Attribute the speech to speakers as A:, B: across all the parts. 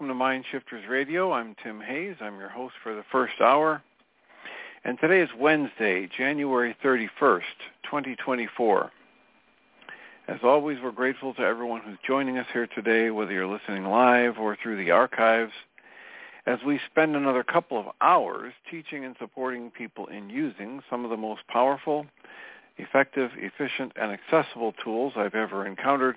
A: Welcome to Mind Shifters Radio. I'm Tim Hayes. I'm your host for the first hour. And today is Wednesday, January 31st, 2024. As always, we're grateful to everyone who's joining us here today, whether you're listening live or through the archives, as we spend another couple of hours teaching and supporting people in using some of the most powerful, effective, efficient, and accessible tools I've ever encountered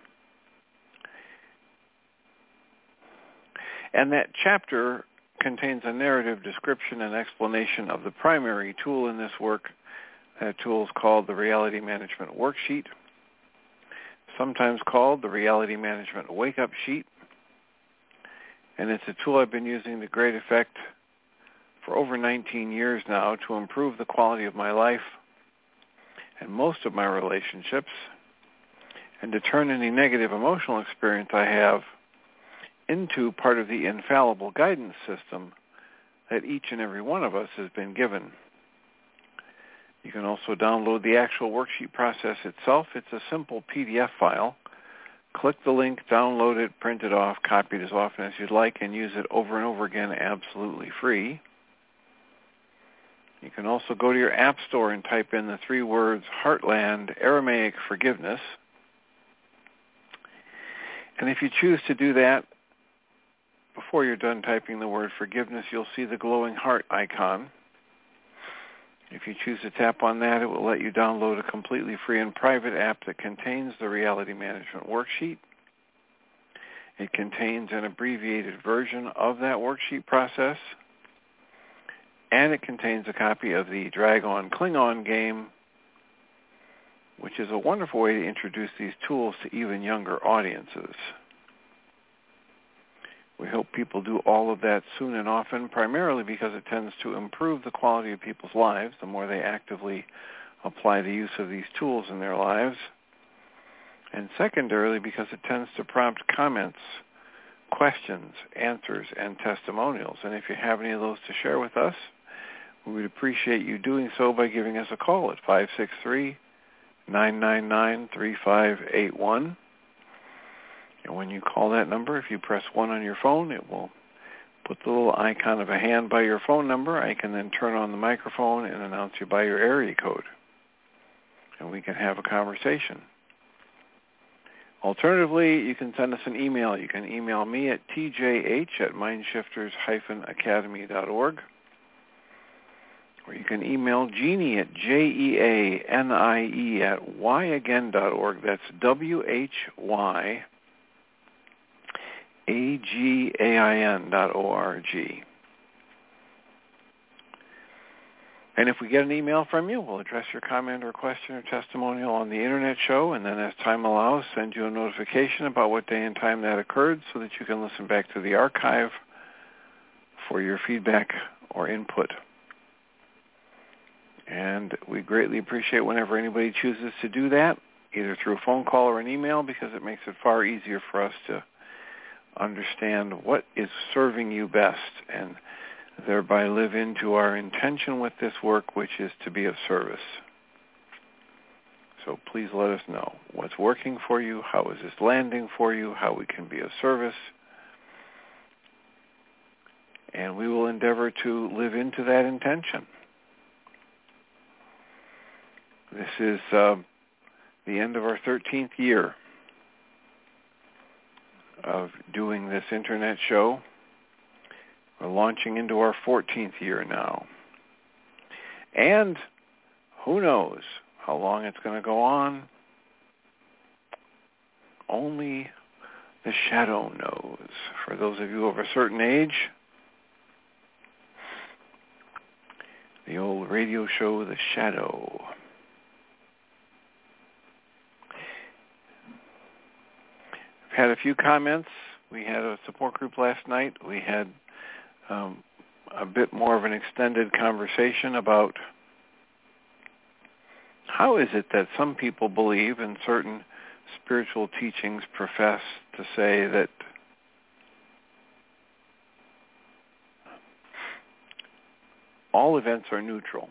A: And that chapter contains a narrative description and explanation of the primary tool in this work. That tool is called the Reality Management Worksheet, sometimes called the Reality Management Wake-Up Sheet. And it's a tool I've been using to great effect for over 19 years now to improve the quality of my life and most of my relationships and to turn any negative emotional experience I have into part of the infallible guidance system that each and every one of us has been given. You can also download the actual worksheet process itself. It's a simple PDF file. Click the link, download it, print it off, copy it as often as you'd like, and use it over and over again absolutely free. You can also go to your App Store and type in the three words Heartland Aramaic Forgiveness. And if you choose to do that, before you're done typing the word forgiveness, you'll see the glowing heart icon. If you choose to tap on that, it will let you download a completely free and private app that contains the Reality Management Worksheet. It contains an abbreviated version of that worksheet process. And it contains a copy of the Dragon Klingon game, which is a wonderful way to introduce these tools to even younger audiences. We hope people do all of that soon and often, primarily because it tends to improve the quality of people's lives the more they actively apply the use of these tools in their lives. And secondarily, because it tends to prompt comments, questions, answers, and testimonials. And if you have any of those to share with us, we would appreciate you doing so by giving us a call at 563-999-3581. And when you call that number, if you press 1 on your phone, it will put the little icon of a hand by your phone number. I can then turn on the microphone and announce you by your area code. And we can have a conversation. Alternatively, you can send us an email. You can email me at tjh at mindshifters-academy.org. Or you can email Jeanie at J-E-A-N-I-E at whyagain.org. That's W-H-Y A-G-A-I-N dot O-R-G. And if we get an email from you, we'll address your comment or question or testimonial on the Internet show, and then as time allows, send you a notification about what day and time that occurred so that you can listen back to the archive for your feedback or input. And we greatly appreciate whenever anybody chooses to do that, either through a phone call or an email, because it makes it far easier for us to understand what is serving you best and thereby live into our intention with this work, which is to be of service. So please let us know what's working for you, how is this landing for you, how we can be of service. And we will endeavor to live into that intention. This is uh, the end of our 13th year of doing this internet show. We're launching into our 14th year now. And who knows how long it's going to go on? Only the shadow knows. For those of you of a certain age, the old radio show The Shadow. Had a few comments. We had a support group last night. We had um, a bit more of an extended conversation about how is it that some people believe and certain spiritual teachings profess to say that all events are neutral.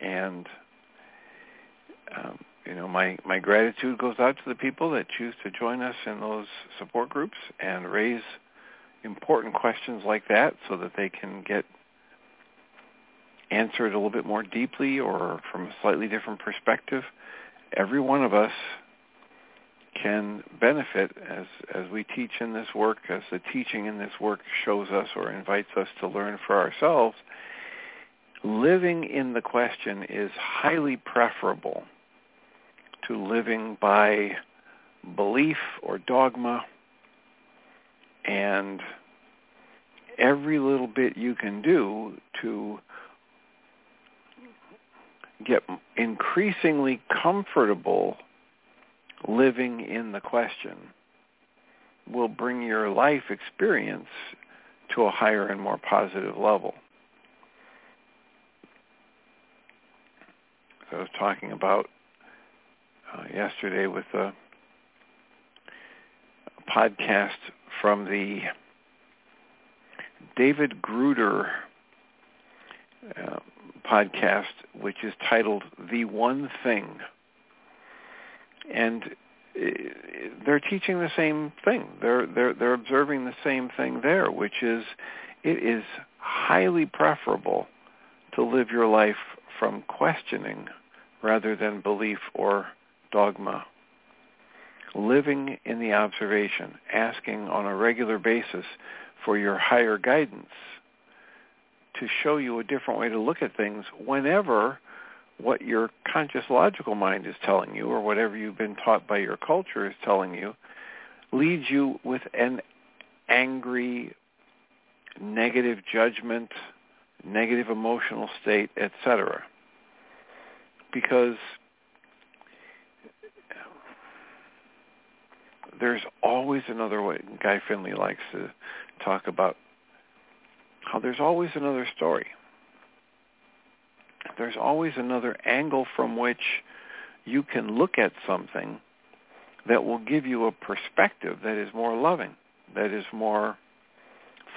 A: And um, you know, my my gratitude goes out to the people that choose to join us in those support groups and raise important questions like that, so that they can get answered a little bit more deeply or from a slightly different perspective. Every one of us can benefit as as we teach in this work, as the teaching in this work shows us or invites us to learn for ourselves. Living in the question is highly preferable to living by belief or dogma and every little bit you can do to get increasingly comfortable living in the question will bring your life experience to a higher and more positive level. So I was talking about uh, yesterday with a, podcast from the David Gruder uh, podcast, which is titled "The One Thing," and uh, they're teaching the same thing. They're they're they're observing the same thing there, which is it is highly preferable to live your life from questioning rather than belief or dogma. Living in the observation, asking on a regular basis for your higher guidance to show you a different way to look at things whenever what your conscious logical mind is telling you or whatever you've been taught by your culture is telling you leads you with an angry, negative judgment, negative emotional state, etc. Because there's always another way. Guy Finley likes to talk about how there's always another story. There's always another angle from which you can look at something that will give you a perspective that is more loving, that is more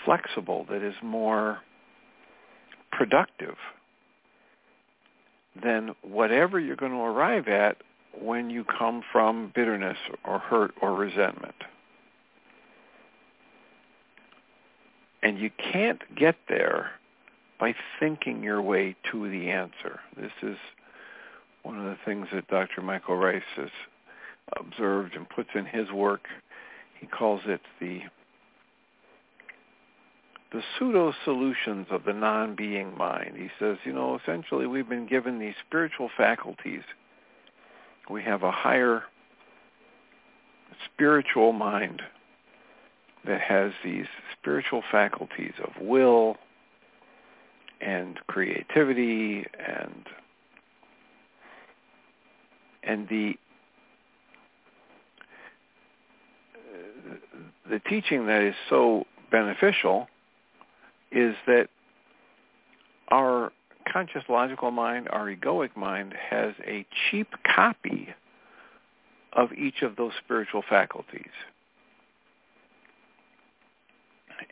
A: flexible, that is more productive than whatever you're going to arrive at when you come from bitterness or hurt or resentment. And you can't get there by thinking your way to the answer. This is one of the things that Dr. Michael Ryce has observed and puts in his work. He calls it the the pseudo solutions of the non-being mind. He says, you know, essentially we've been given these spiritual faculties we have a higher spiritual mind that has these spiritual faculties of will and creativity and and the the teaching that is so beneficial is that our conscious logical mind, our egoic mind, has a cheap copy of each of those spiritual faculties.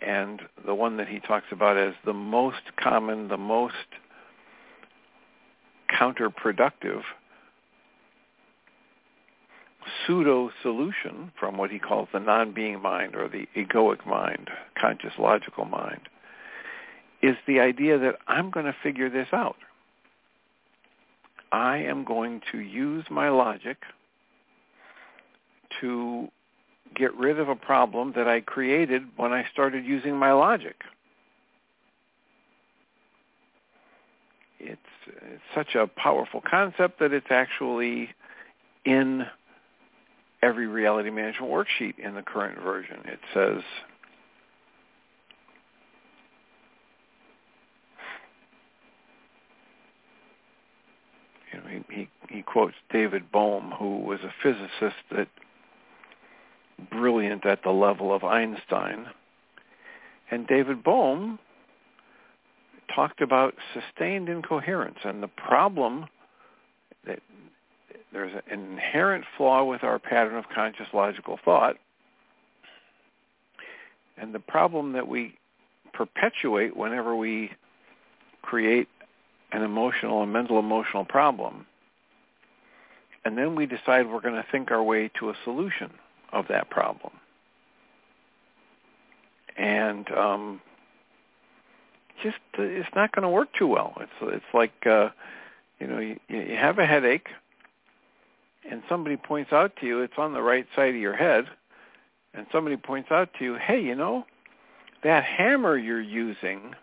A: And the one that he talks about as the most common, the most counterproductive pseudo solution from what he calls the non-being mind or the egoic mind, conscious logical mind, is the idea that I'm going to figure this out. I am going to use my logic to get rid of a problem that I created when I started using my logic. It's, it's such a powerful concept that it's actually in every reality management worksheet in the current version. It says you know, he, he, he quotes David Bohm, who was a physicist that brilliant at the level of Einstein. And David Bohm talked about sustained incoherence and the problem that there's an inherent flaw with our pattern of conscious logical thought. And the problem that we perpetuate whenever we create an emotional and mental emotional problem. And then we decide we're going to think our way to a solution of that problem. And um, just uh, it's not going to work too well. It's it's like uh, you know you, you have a headache, and somebody points out to you it's on the right side of your head, and somebody points out to you, hey, you know, that hammer you're using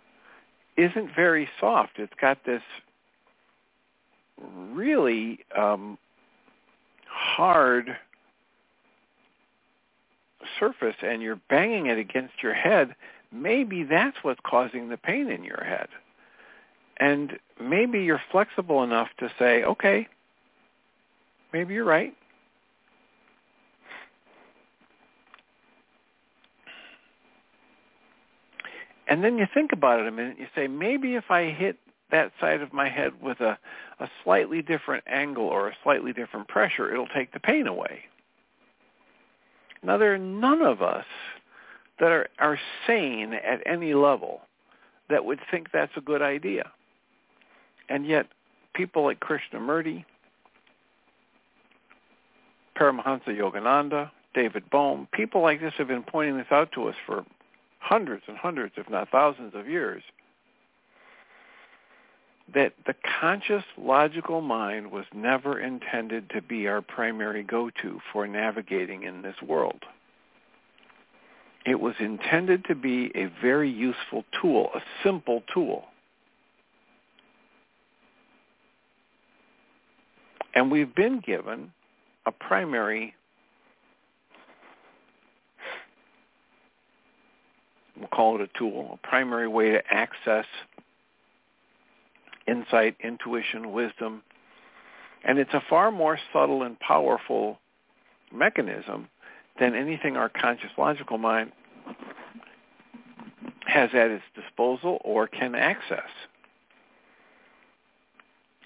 A: isn't very soft. It's got this really um, hard surface and you're banging it against your head, maybe that's what's causing the pain in your head. And maybe you're flexible enough to say, okay, maybe you're right. And then you think about it a minute. You say, maybe if I hit that side of my head with a, a slightly different angle or a slightly different pressure, it'll take the pain away. Now, there are none of us that are, are sane at any level that would think that's a good idea. And yet, people like Krishnamurti, Paramahansa Yogananda, David Bohm, people like this have been pointing this out to us for hundreds and hundreds, if not thousands of years, that the conscious logical mind was never intended to be our primary go-to for navigating in this world. It was intended to be a very useful tool, a simple tool. And we've been given a primary we'll call it a tool, a primary way to access insight, intuition, wisdom. And it's a far more subtle and powerful mechanism than anything our conscious logical mind has at its disposal or can access.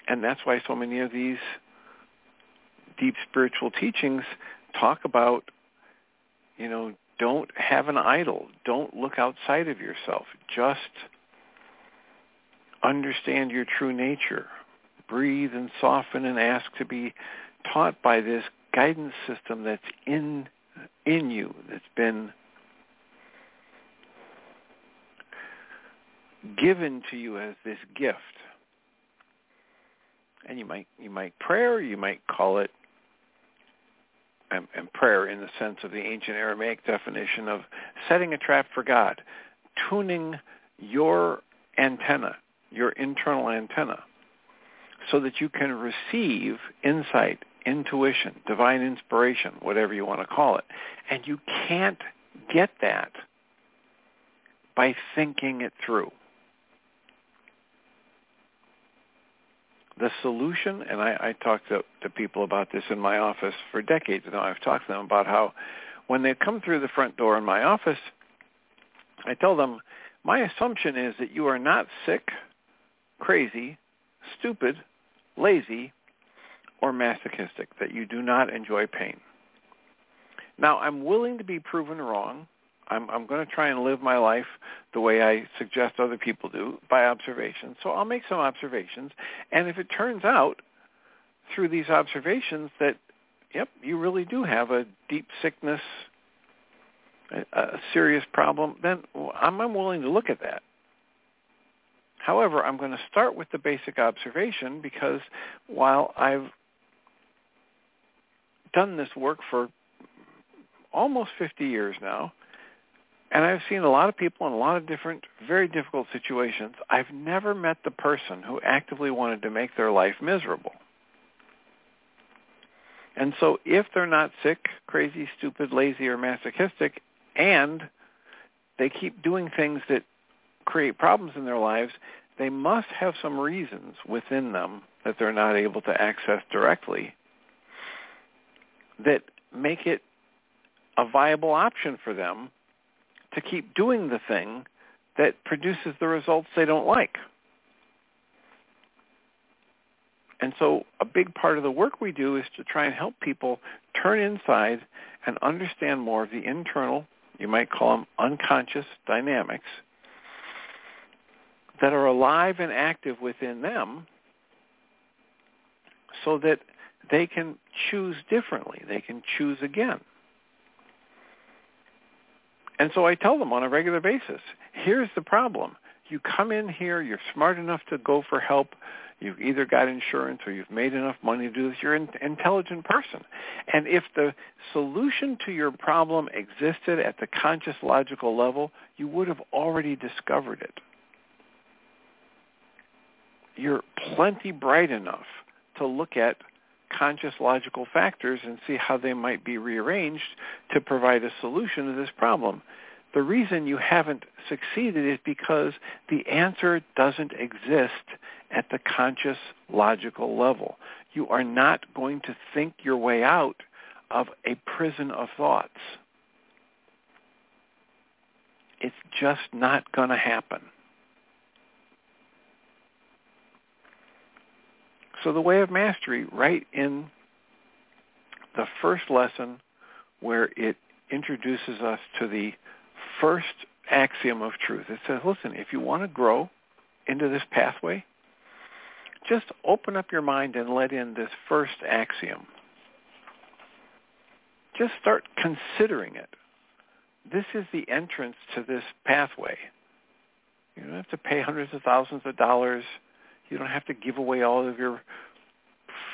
A: And that's why so many of these deep spiritual teachings talk about, you know, don't have an idol. Don't look outside of yourself. Just understand your true nature. Breathe and soften and ask to be taught by this guidance system that's in in you, that's been given to you as this gift. And you might you might prayer, you might call it and, and prayer in the sense of the ancient Aramaic definition of setting a trap for God, tuning your antenna, your internal antenna, so that you can receive insight, intuition, divine inspiration, whatever you want to call it. And you can't get that by thinking it through. the solution, and I, I talk to, to people about this in my office for decades now. I've talked to them about how when they come through the front door in my office, I tell them, my assumption is that you are not sick crazy, stupid, lazy, or masochistic, that you do not enjoy pain. Now, I'm willing to be proven wrong. I'm, I'm going to try and live my life the way I suggest other people do by observation. So I'll make some observations. And if it turns out through these observations that, yep, you really do have a deep sickness, a, a serious problem, then I'm, I'm willing to look at that. However, I'm going to start with the basic observation because while I've done this work for almost 50 years now, and I've seen a lot of people in a lot of different, very difficult situations. I've never met the person who actively wanted to make their life miserable. And so if they're not sick, crazy, stupid, lazy, or masochistic, and they keep doing things that create problems in their lives, they must have some reasons within them that they're not able to access directly that make it a viable option for them to keep doing the thing that produces the results they don't like. And so a big part of the work we do is to try and help people turn inside and understand more of the internal, you might call them unconscious dynamics that are alive and active within them so that they can choose differently. They can choose again. And so I tell them on a regular basis, here's the problem. You come in here, you're smart enough to go for help, you've either got insurance or you've made enough money to do this, you're an intelligent person. And if the solution to your problem existed at the conscious logical level, you would have already discovered it. You're plenty bright enough to look at conscious logical factors and see how they might be rearranged to provide a solution to this problem. The reason you haven't succeeded is because the answer doesn't exist at the conscious logical level. You are not going to think your way out of a prison of thoughts. It's just not going to happen. So the way of mastery, right in the first lesson where it introduces us to the first axiom of truth. It says, listen, if you want to grow into this pathway, just open up your mind and let in this first axiom. Just start considering it. This is the entrance to this pathway. You don't have to pay hundreds of thousands of dollars you don't have to give away all of your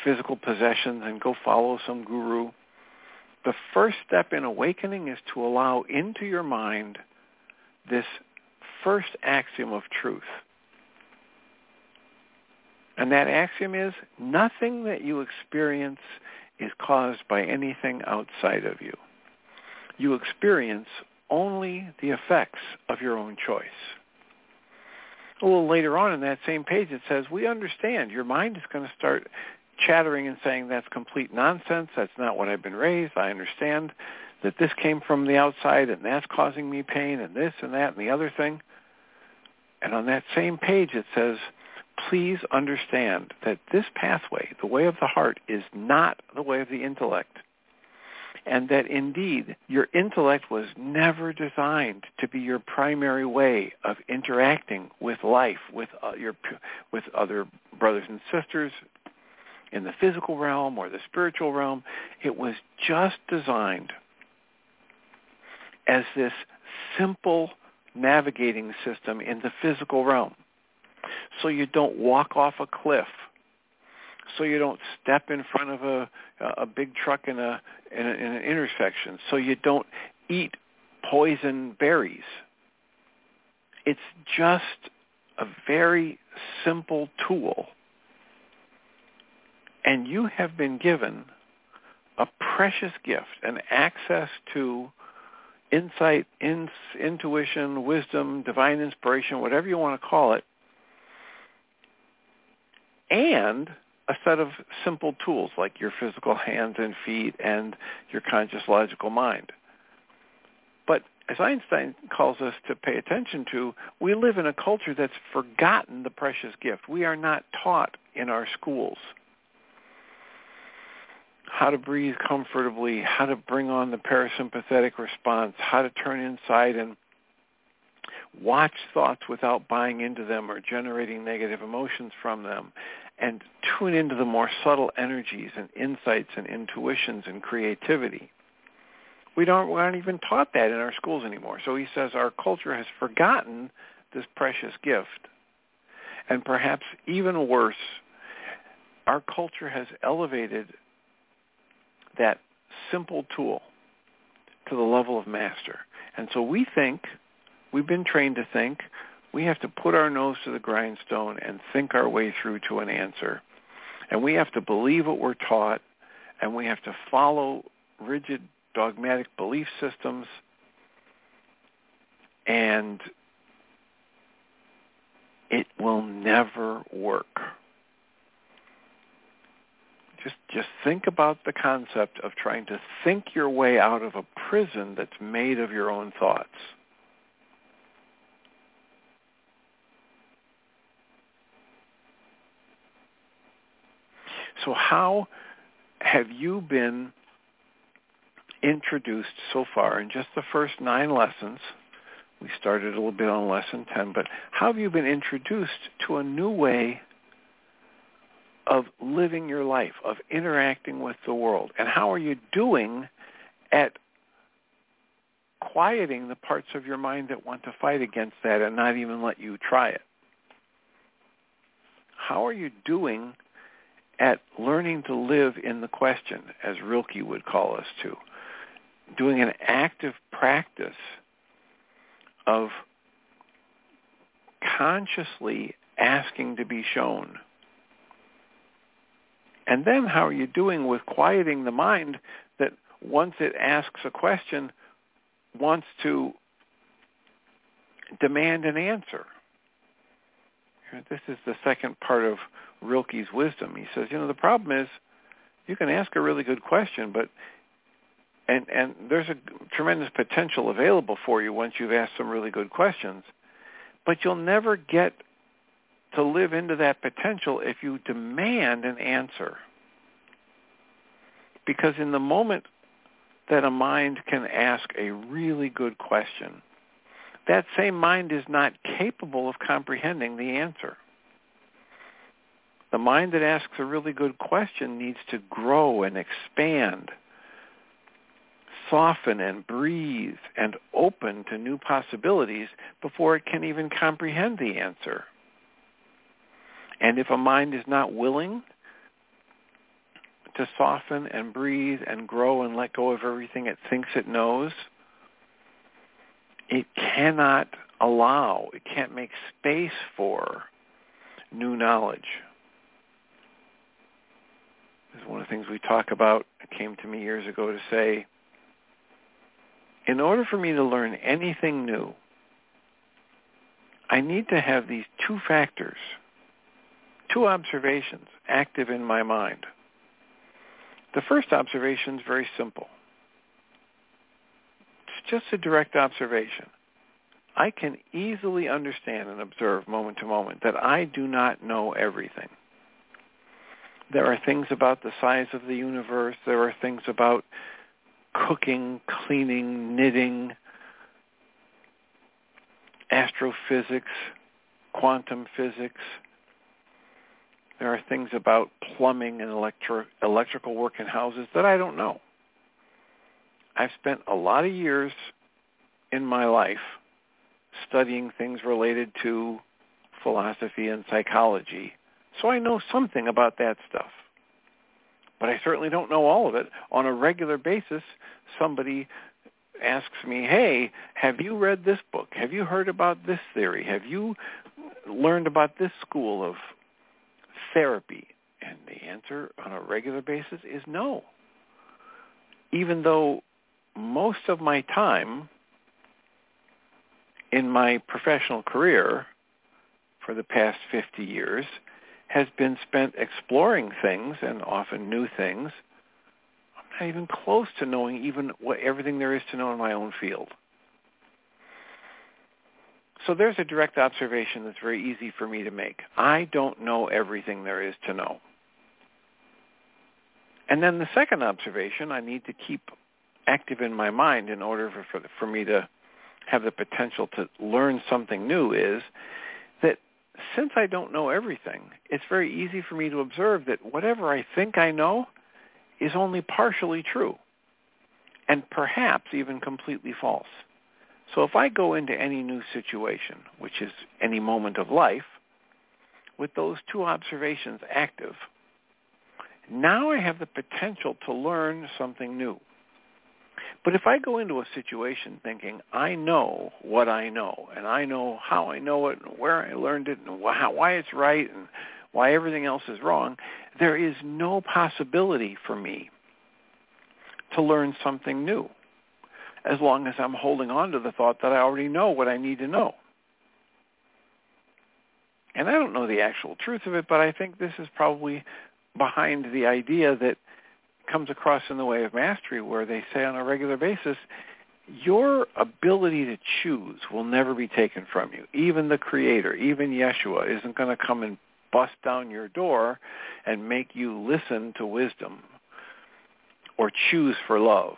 A: physical possessions and go follow some guru. The first step in awakening is to allow into your mind this first axiom of truth. And that axiom is nothing that you experience is caused by anything outside of you. You experience only the effects of your own choice a little later on in that same page, it says, we understand your mind is going to start chattering and saying that's complete nonsense. That's not what I've been raised. I understand that this came from the outside and that's causing me pain and this and that and the other thing. And on that same page, it says, please understand that this pathway, the way of the heart, is not the way of the intellect and that indeed your intellect was never designed to be your primary way of interacting with life, with uh, your with other brothers and sisters in the physical realm or the spiritual realm. It was just designed as this simple navigating system in the physical realm. So you don't walk off a cliff so you don't step in front of a a big truck in a in, a, in an intersection, so you don't eat poison berries. It's just a very simple tool. And you have been given a precious gift, an access to insight, in, intuition, wisdom, divine inspiration, whatever you want to call it, and a set of simple tools like your physical hands and feet and your conscious logical mind. But as Einstein calls us to pay attention to, we live in a culture that's forgotten the precious gift. We are not taught in our schools how to breathe comfortably, how to bring on the parasympathetic response, how to turn inside and watch thoughts without buying into them or generating negative emotions from them, and tune into the more subtle energies and insights and intuitions and creativity. We don't we aren't even taught that in our schools anymore. So he says our culture has forgotten this precious gift. And perhaps even worse, our culture has elevated that simple tool to the level of master. And so we think, we've been trained to think, we have to put our nose to the grindstone and think our way through to an answer. And we have to believe what we're taught, and we have to follow rigid dogmatic belief systems, and it will never work just just think about the concept of trying to think your way out of a prison that's made of your own thoughts. So how have you been introduced so far in just the first nine lessons? We started a little bit on lesson 10, but how have you been introduced to a new way of living your life, of interacting with the world? And how are you doing at quieting the parts of your mind that want to fight against that and not even let you try it? How are you doing at learning to live in the question, as Rilke would call us to? Doing an active practice of consciously asking to be shown and then how are you doing with quieting the mind that once it asks a question wants to demand an answer? This is the second part of Rilke's wisdom. He says, you know, the problem is you can ask a really good question, but and and there's a tremendous potential available for you once you've asked some really good questions, but you'll never get to live into that potential if you demand an answer. Because in the moment that a mind can ask a really good question, that same mind is not capable of comprehending the answer. The mind that asks a really good question needs to grow and expand, soften and breathe and open to new possibilities before it can even comprehend the answer. And if a mind is not willing to soften and breathe and grow and let go of everything it thinks it knows, it cannot allow, it can't make space for new knowledge. This is one of the things we talk about. It came to me years ago to say, in order for me to learn anything new, I need to have these two factors two observations active in my mind. The first observation is very simple. Just a direct observation. I can easily understand and observe moment to moment that I do not know everything. There are things about the size of the universe. There are things about cooking, cleaning, knitting, astrophysics, quantum physics, there are things about plumbing and electro- electrical work in houses that I don't know. I've spent a lot of years in my life studying things related to philosophy and psychology, so I know something about that stuff. But I certainly don't know all of it. On a regular basis, somebody asks me, hey, have you read this book? Have you heard about this theory? Have you learned about this school of therapy? And the answer on a regular basis is no. Even though most of my time in my professional career for the past 50 years has been spent exploring things and often new things. I'm not even close to knowing even what everything there is to know in my own field. So there's a direct observation that's very easy for me to make. I don't know everything there is to know. And then the second observation I need to keep active in my mind in order for, for, for me to have the potential to learn something new is that since I don't know everything, it's very easy for me to observe that whatever I think I know is only partially true and perhaps even completely false. So if I go into any new situation, which is any moment of life, with those two observations active, now I have the potential to learn something new. But if I go into a situation thinking, I know what I know, and I know how I know it, and where I learned it, and why it's right, and why everything else is wrong, there is no possibility for me to learn something new as long as I'm holding on to the thought that I already know what I need to know. And I don't know the actual truth of it, but I think this is probably behind the idea that comes across in the way of mastery where they say on a regular basis, your ability to choose will never be taken from you. Even the Creator, even Yeshua, isn't going to come and bust down your door and make you listen to wisdom or choose for love.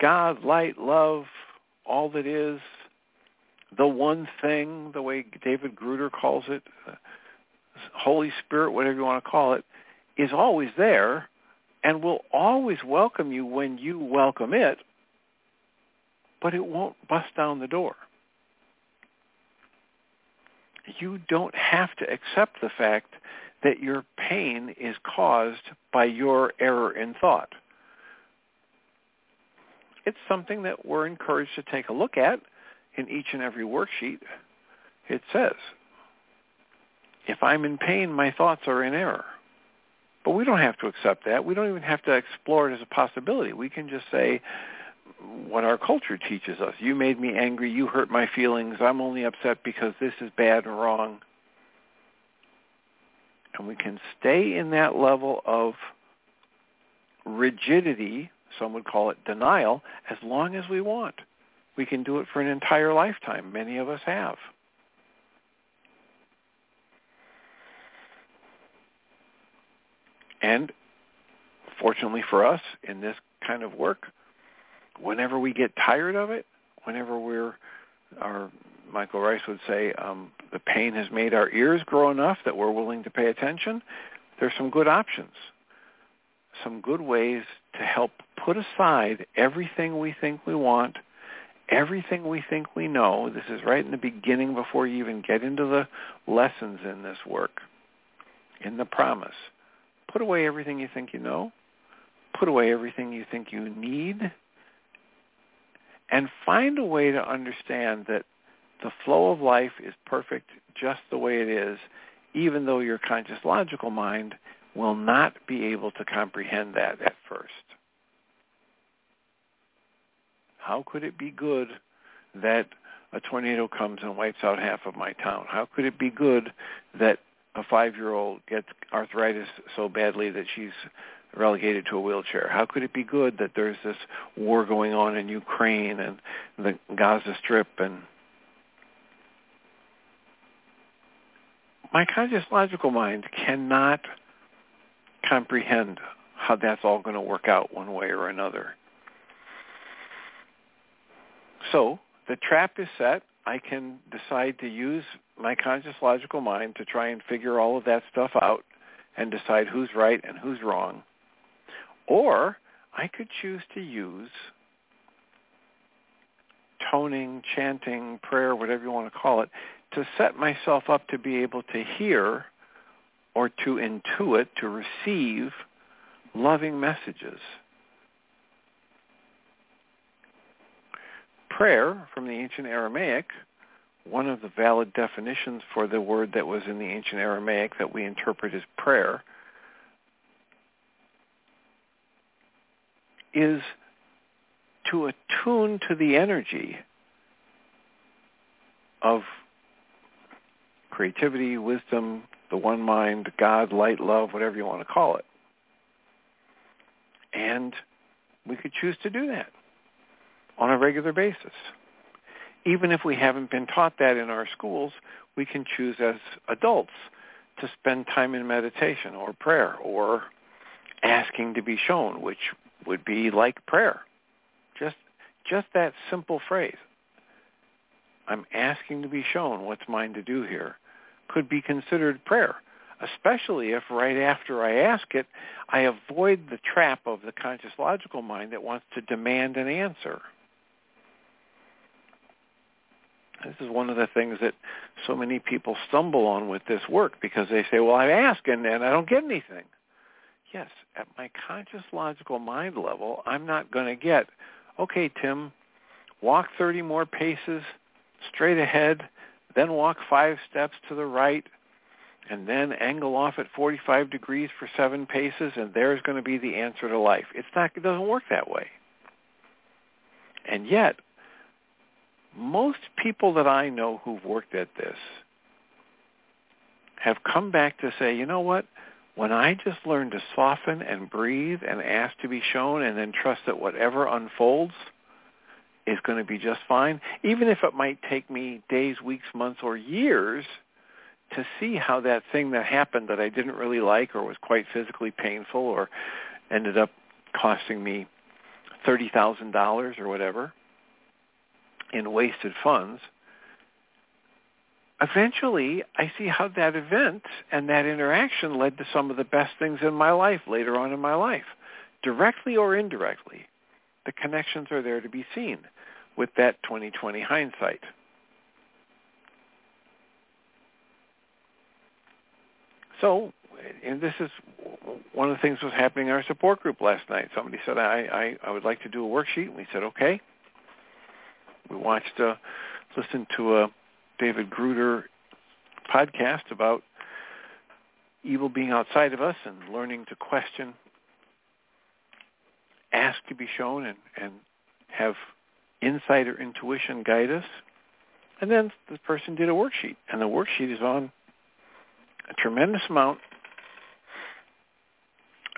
A: God, light, love, all that is, the one thing, the way David Gruder calls it, Holy Spirit, whatever you want to call it, is always there and will always welcome you when you welcome it, but it won't bust down the door. You don't have to accept the fact that your pain is caused by your error in thought. It's something that we're encouraged to take a look at in each and every worksheet. It says, if I'm in pain, my thoughts are in error. But we don't have to accept that. We don't even have to explore it as a possibility. We can just say what our culture teaches us. You made me angry. You hurt my feelings. I'm only upset because this is bad and wrong. And we can stay in that level of rigidity, some would call it denial, as long as we want. We can do it for an entire lifetime. Many of us have. And fortunately for us in this kind of work, whenever we get tired of it, whenever we're, our Michael Ryce would say, um, the pain has made our ears grow enough that we're willing to pay attention, there's some good options, some good ways to help put aside everything we think we want, everything we think we know. This is right in the beginning before you even get into the lessons in this work, in the promise. Put away everything you think you know. Put away everything you think you need. And find a way to understand that the flow of life is perfect just the way it is, even though your conscious logical mind will not be able to comprehend that at first. How could it be good that a tornado comes and wipes out half of my town? How could it be good that a five-year-old gets arthritis so badly that she's relegated to a wheelchair? How could it be good that there's this war going on in Ukraine and the Gaza Strip and my conscious logical mind cannot comprehend how that's all going to work out one way or another. So the trap is set. I can decide to use my conscious logical mind to try and figure all of that stuff out and decide who's right and who's wrong. Or I could choose to use toning, chanting, prayer, whatever you want to call it, to set myself up to be able to hear or to intuit, to receive loving messages. Prayer from the ancient Aramaic, one of the valid definitions for the word that was in the ancient Aramaic that we interpret as prayer, is to attune to the energy of creativity, wisdom, the one mind, God, light, love, whatever you want to call it. And we could choose to do that. On a regular basis. Even if we haven't been taught that in our schools, we can choose as adults to spend time in meditation or prayer or asking to be shown, which would be like prayer. Just just that simple phrase. I'm asking to be shown what's mine to do here could be considered prayer, especially if right after I ask it, I avoid the trap of the conscious logical mind that wants to demand an answer. This is one of the things that so many people stumble on with this work because they say, well, I ask and, and I don't get anything. Yes, at my conscious logical mind level, I'm not going to get, okay, Tim, walk 30 more paces straight ahead, then walk five steps to the right, and then angle off at 45 degrees for seven paces, and there's going to be the answer to life. It's not, it doesn't work that way. And yet, most people that I know who've worked at this have come back to say, you know what? When I just learn to soften and breathe and ask to be shown and then trust that whatever unfolds is going to be just fine, even if it might take me days, weeks, months, or years to see how that thing that happened that I didn't really like or was quite physically painful or ended up costing me $30,000 or whatever, in wasted funds, eventually I see how that event and that interaction led to some of the best things in my life later on in my life, directly or indirectly. The connections are there to be seen with that 2020 hindsight. So, and this is one of the things was happening in our support group last night. Somebody said, I, I, I would like to do a worksheet. And we said, okay. We watched, uh, listened to a David Gruder podcast about evil being outside of us and learning to question, ask to be shown, and, and have insight or intuition guide us. And then the person did a worksheet, and the worksheet is on a tremendous amount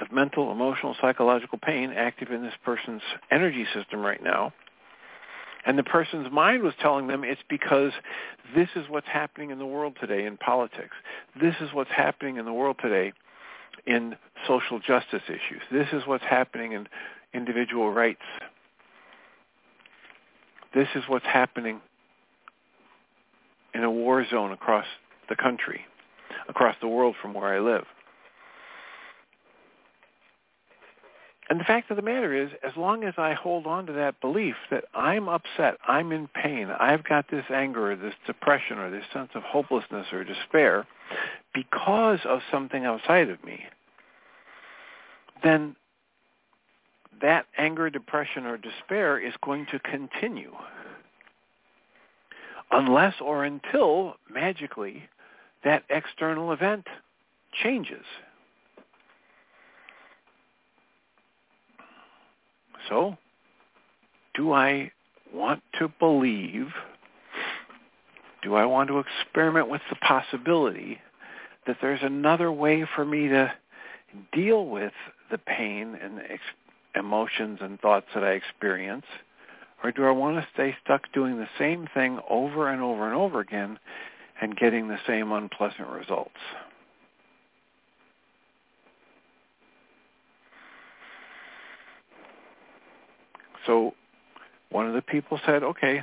A: of mental, emotional, psychological pain active in this person's energy system right now. And the person's mind was telling them it's because this is what's happening in the world today in politics. This is what's happening in the world today in social justice issues. This is what's happening in individual rights. This is what's happening in a war zone across the country, across the world from where I live. And the fact of the matter is, as long as I hold on to that belief that I'm upset, I'm in pain, I've got this anger or this depression or this sense of hopelessness or despair because of something outside of me, then that anger, depression, or despair is going to continue unless or until magically that external event changes. So, do I want to believe, do I want to experiment with the possibility that there's another way for me to deal with the pain and ex- emotions and thoughts that I experience? Or do I want to stay stuck doing the same thing over and over and over again and getting the same unpleasant results? So one of the people said, okay,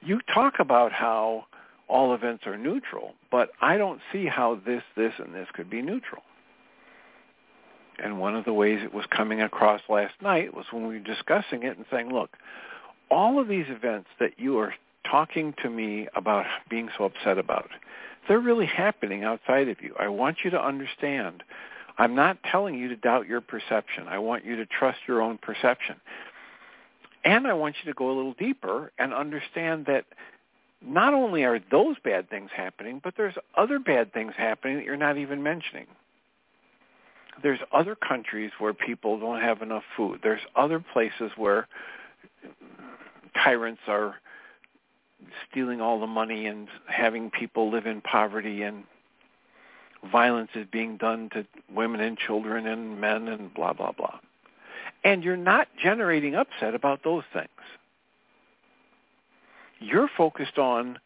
A: you talk about how all events are neutral, but I don't see how this, this, and this could be neutral. And one of the ways it was coming across last night was when we were discussing it and saying, look, all of these events that you are talking to me about being so upset about, they're really happening outside of you. I want you to understand. I'm not telling you to doubt your perception. I want you to trust your own perception. And I want you to go a little deeper and understand that not only are those bad things happening, but there's other bad things happening that you're not even mentioning. There's other countries where people don't have enough food. There's other places where tyrants are stealing all the money and having people live in poverty and violence is being done to women and children and men and blah, blah, blah. And you're not generating upset about those things. you're focused on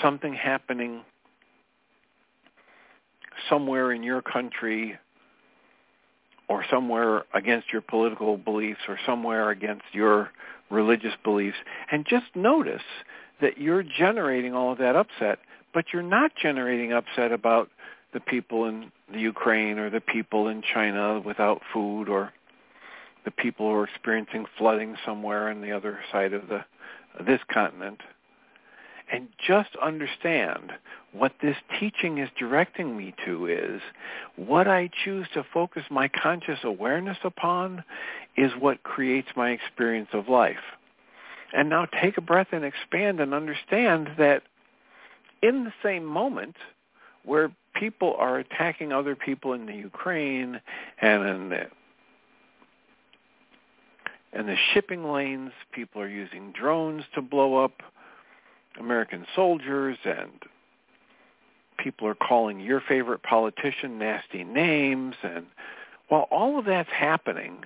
A: something happening somewhere in your country or somewhere against your political beliefs or somewhere against your religious beliefs and just notice that you're generating all of that upset but you're not generating upset about the people in the Ukraine or the people in China without food or the people who are experiencing flooding somewhere on the other side of the this continent and just understand what this teaching is directing me to is what I choose to focus my conscious awareness upon is what creates my experience of life. And now take a breath and expand and understand that in the same moment where people are attacking other people in the Ukraine and in in the shipping lanes, people are using drones to blow up American soldiers and people are calling your favorite politician nasty names and while all of that's happening,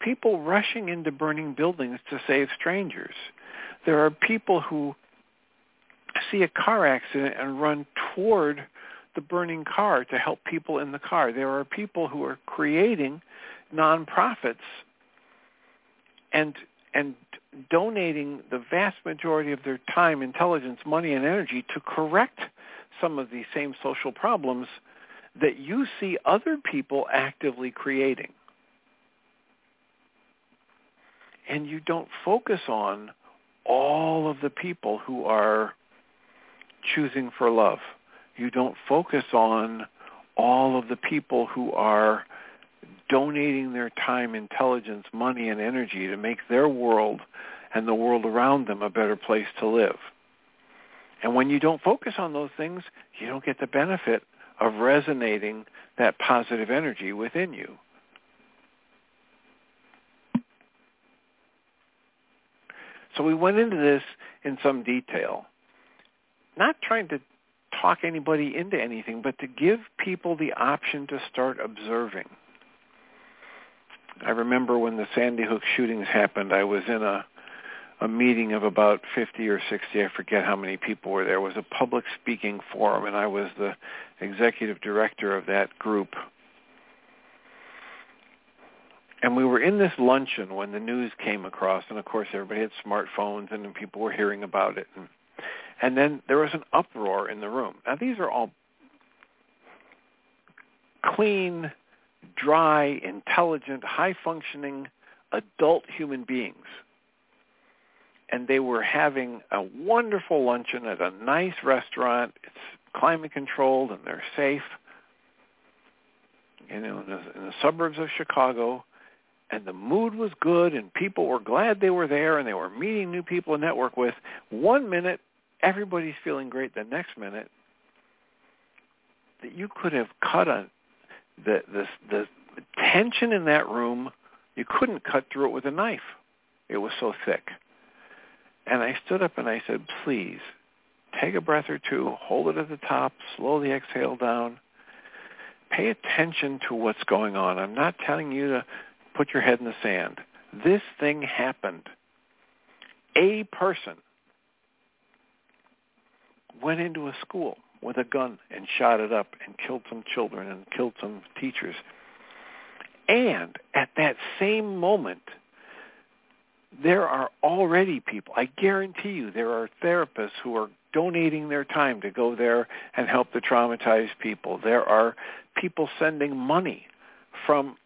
A: people rushing into burning buildings to save strangers. There are people who see a car accident and run toward the burning car to help people in the car. There are people who are creating nonprofits and and donating the vast majority of their time, intelligence, money, and energy to correct some of these same social problems that you see other people actively creating. And you don't focus on all of the people who are choosing for love. You don't focus on all of the people who are donating their time, intelligence, money, and energy to make their world and the world around them a better place to live. And when you don't focus on those things, you don't get the benefit of resonating that positive energy within you. So we went into this in some detail, not trying to talk anybody into anything, but to give people the option to start observing. I remember when the Sandy Hook shootings happened, I was in a a meeting of about 50 or 60, I forget how many people were there. It was a public speaking forum, and I was the executive director of that group. And we were in this luncheon when the news came across, and of course everybody had smartphones, and people were hearing about it. And, and then there was an uproar in the room. Now these are all clean, dry, intelligent, high-functioning adult human beings and they were having a wonderful luncheon at a nice restaurant. It's climate controlled and they're safe. You know, in the, in the suburbs of Chicago, and the mood was good, and people were glad they were there, and they were meeting new people to network with. One minute, everybody's feeling great. The next minute, that you could have cut a the the the tension in that room. You couldn't cut through it with a knife. It was so thick. And I stood up and I said, please, take a breath or two, hold it at the top, slowly exhale down. Pay attention to what's going on. I'm not telling you to put your head in the sand. This thing happened. A person went into a school with a gun and shot it up and killed some children and killed some teachers. And at that same moment, there are already people, I guarantee you, there are therapists who are donating their time to go there and help the traumatized people. There are people sending money from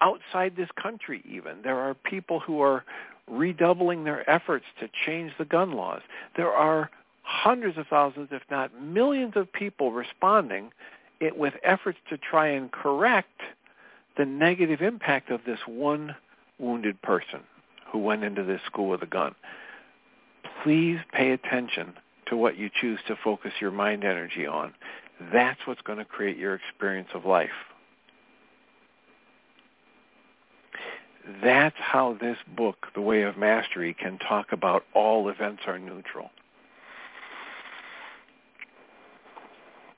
A: outside this country even. There are people who are redoubling their efforts to change the gun laws. There are hundreds of thousands, if not millions of people responding it, with efforts to try and correct the negative impact of this one wounded person who went into this school with a gun. Please pay attention to what you choose to focus your mind energy on. That's what's going to create your experience of life. That's how this book, The Way of Mastery, can talk about all events are neutral.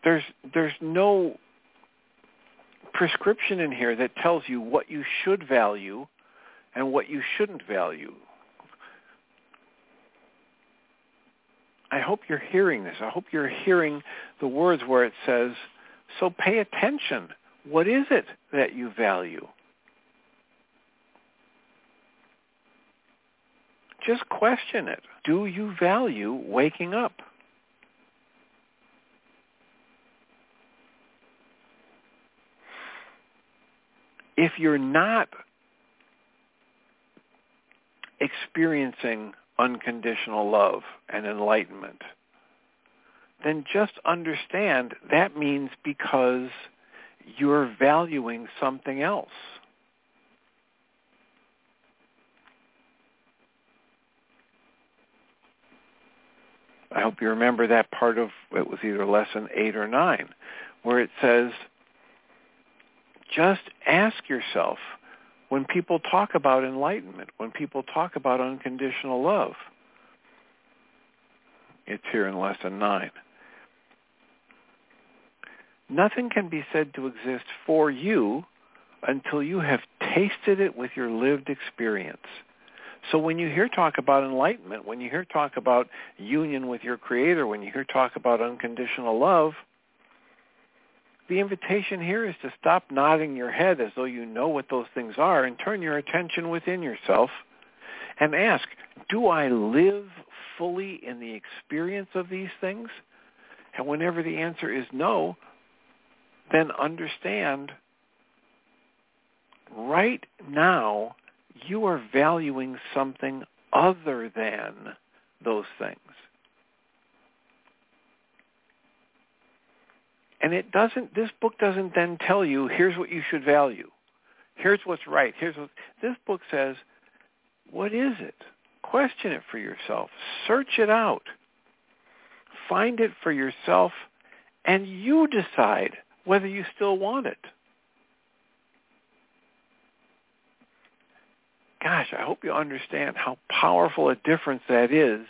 A: There's, there's no prescription in here that tells you what you should value and what you shouldn't value. I hope you're hearing this. I hope you're hearing the words where it says, so pay attention. What is it that you value? Just question it. Do you value waking up? If you're not experiencing unconditional love and enlightenment, then just understand that means because you're valuing something else. I hope you remember that part of it was either lesson eight or nine, where it says, just ask yourself when people talk about enlightenment, when people talk about unconditional love. It's here in lesson nine. Nothing can be said to exist for you until you have tasted it with your lived experience. So when you hear talk about enlightenment, when you hear talk about union with your Creator, when you hear talk about unconditional love, the invitation here is to stop nodding your head as though you know what those things are and turn your attention within yourself and ask, do I live fully in the experience of these things? And whenever the answer is no, then understand right now you are valuing something other than those things. And it doesn't, this book doesn't then tell you, here's what you should value. Here's what's right. Here's what, this book says, what is it? Question it for yourself. Search it out. Find it for yourself, and you decide whether you still want it. Gosh, I hope you understand how powerful a difference that is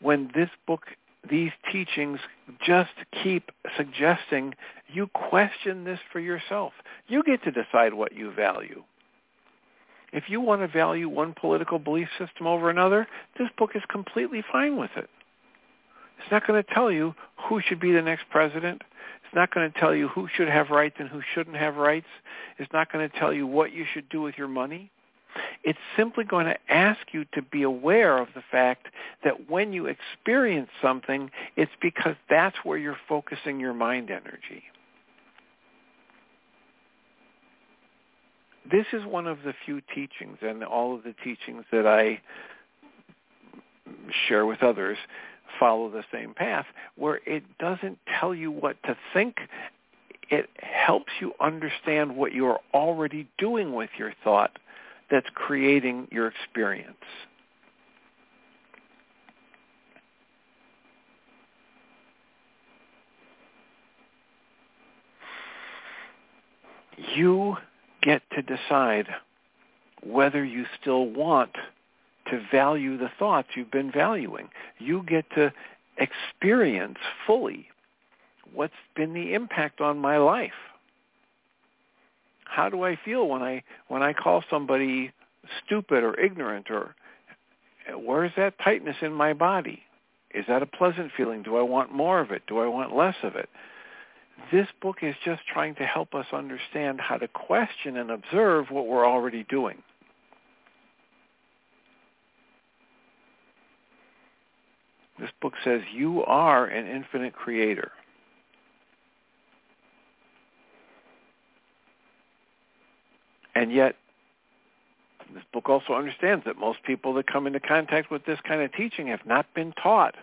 A: when this book, these teachings just keep suggesting you question this for yourself. You get to decide what you value. If you want to value one political belief system over another, this book is completely fine with it. It's not going to tell you who should be the next president. It's not going to tell you who should have rights and who shouldn't have rights. It's not going to tell you what you should do with your money. It's simply going to ask you to be aware of the fact that when you experience something, it's because that's where you're focusing your mind energy. This is one of the few teachings and all of the teachings that I share with others follow the same path, where it doesn't tell you what to think. It helps you understand what you're already doing with your thought that's creating your experience. You get to decide whether you still want to value the thoughts you've been valuing. You get to experience fully what's been the impact on my life. How do I feel when I when I call somebody stupid or ignorant or where's that tightness in my body? Is that a pleasant feeling? Do I want more of it? Do I want less of it? This book is just trying to help us understand how to question and observe what we're already doing. This book says you are an infinite creator. And yet, this book also understands that most people that come into contact with this kind of teaching have not been taught.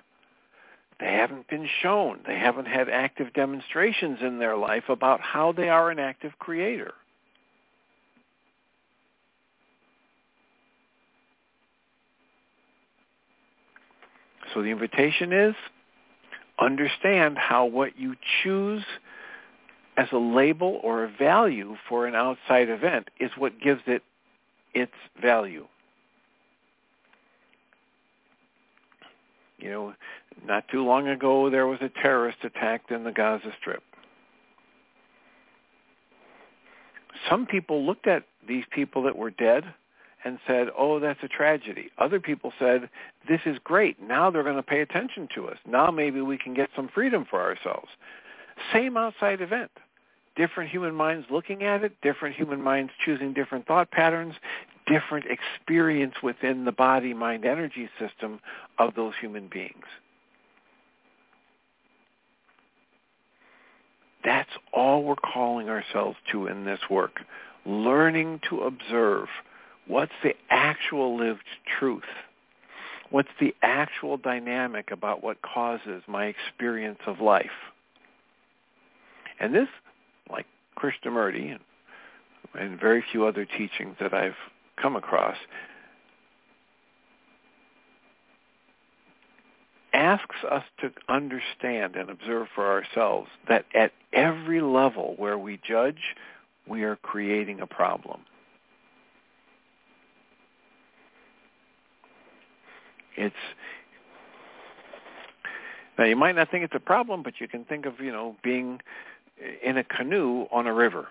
A: They haven't been shown. They haven't had active demonstrations in their life about how they are an active creator. So the invitation is understand how what you choose as a label or a value for an outside event is what gives it its value. You know, not too long ago there was a terrorist attack in the Gaza Strip. Some people looked at these people that were dead and said, oh, that's a tragedy. Other people said, this is great. Now they're going to pay attention to us. Now maybe we can get some freedom for ourselves. Same outside event. Different human minds looking at it, different human minds choosing different thought patterns, different experience within the body-mind energy system of those human beings. That's all we're calling ourselves to in this work. Learning to observe what's the actual lived truth. What's the actual dynamic about what causes my experience of life? And this, Krishnamurti and, very few other teachings that I've come across, asks us to understand and observe for ourselves that at every level where we judge, we are creating a problem. It's now you might not think it's a problem, but you can think of you know being in a canoe on a river,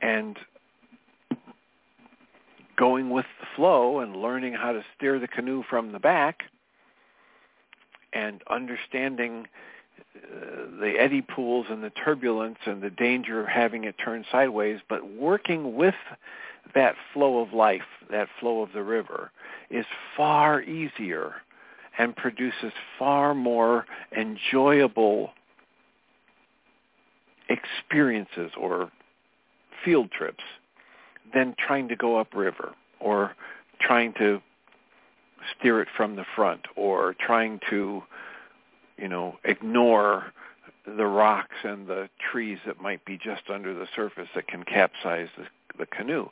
A: and going with the flow and learning how to steer the canoe from the back and understanding uh, the eddy pools and the turbulence and the danger of having it turn sideways, but working with that flow of life, that flow of the river, is far easier and produces far more enjoyable experiences or field trips than trying to go upriver or trying to steer it from the front or trying to, you know, ignore the rocks and the trees that might be just under the surface that can capsize the, the canoe.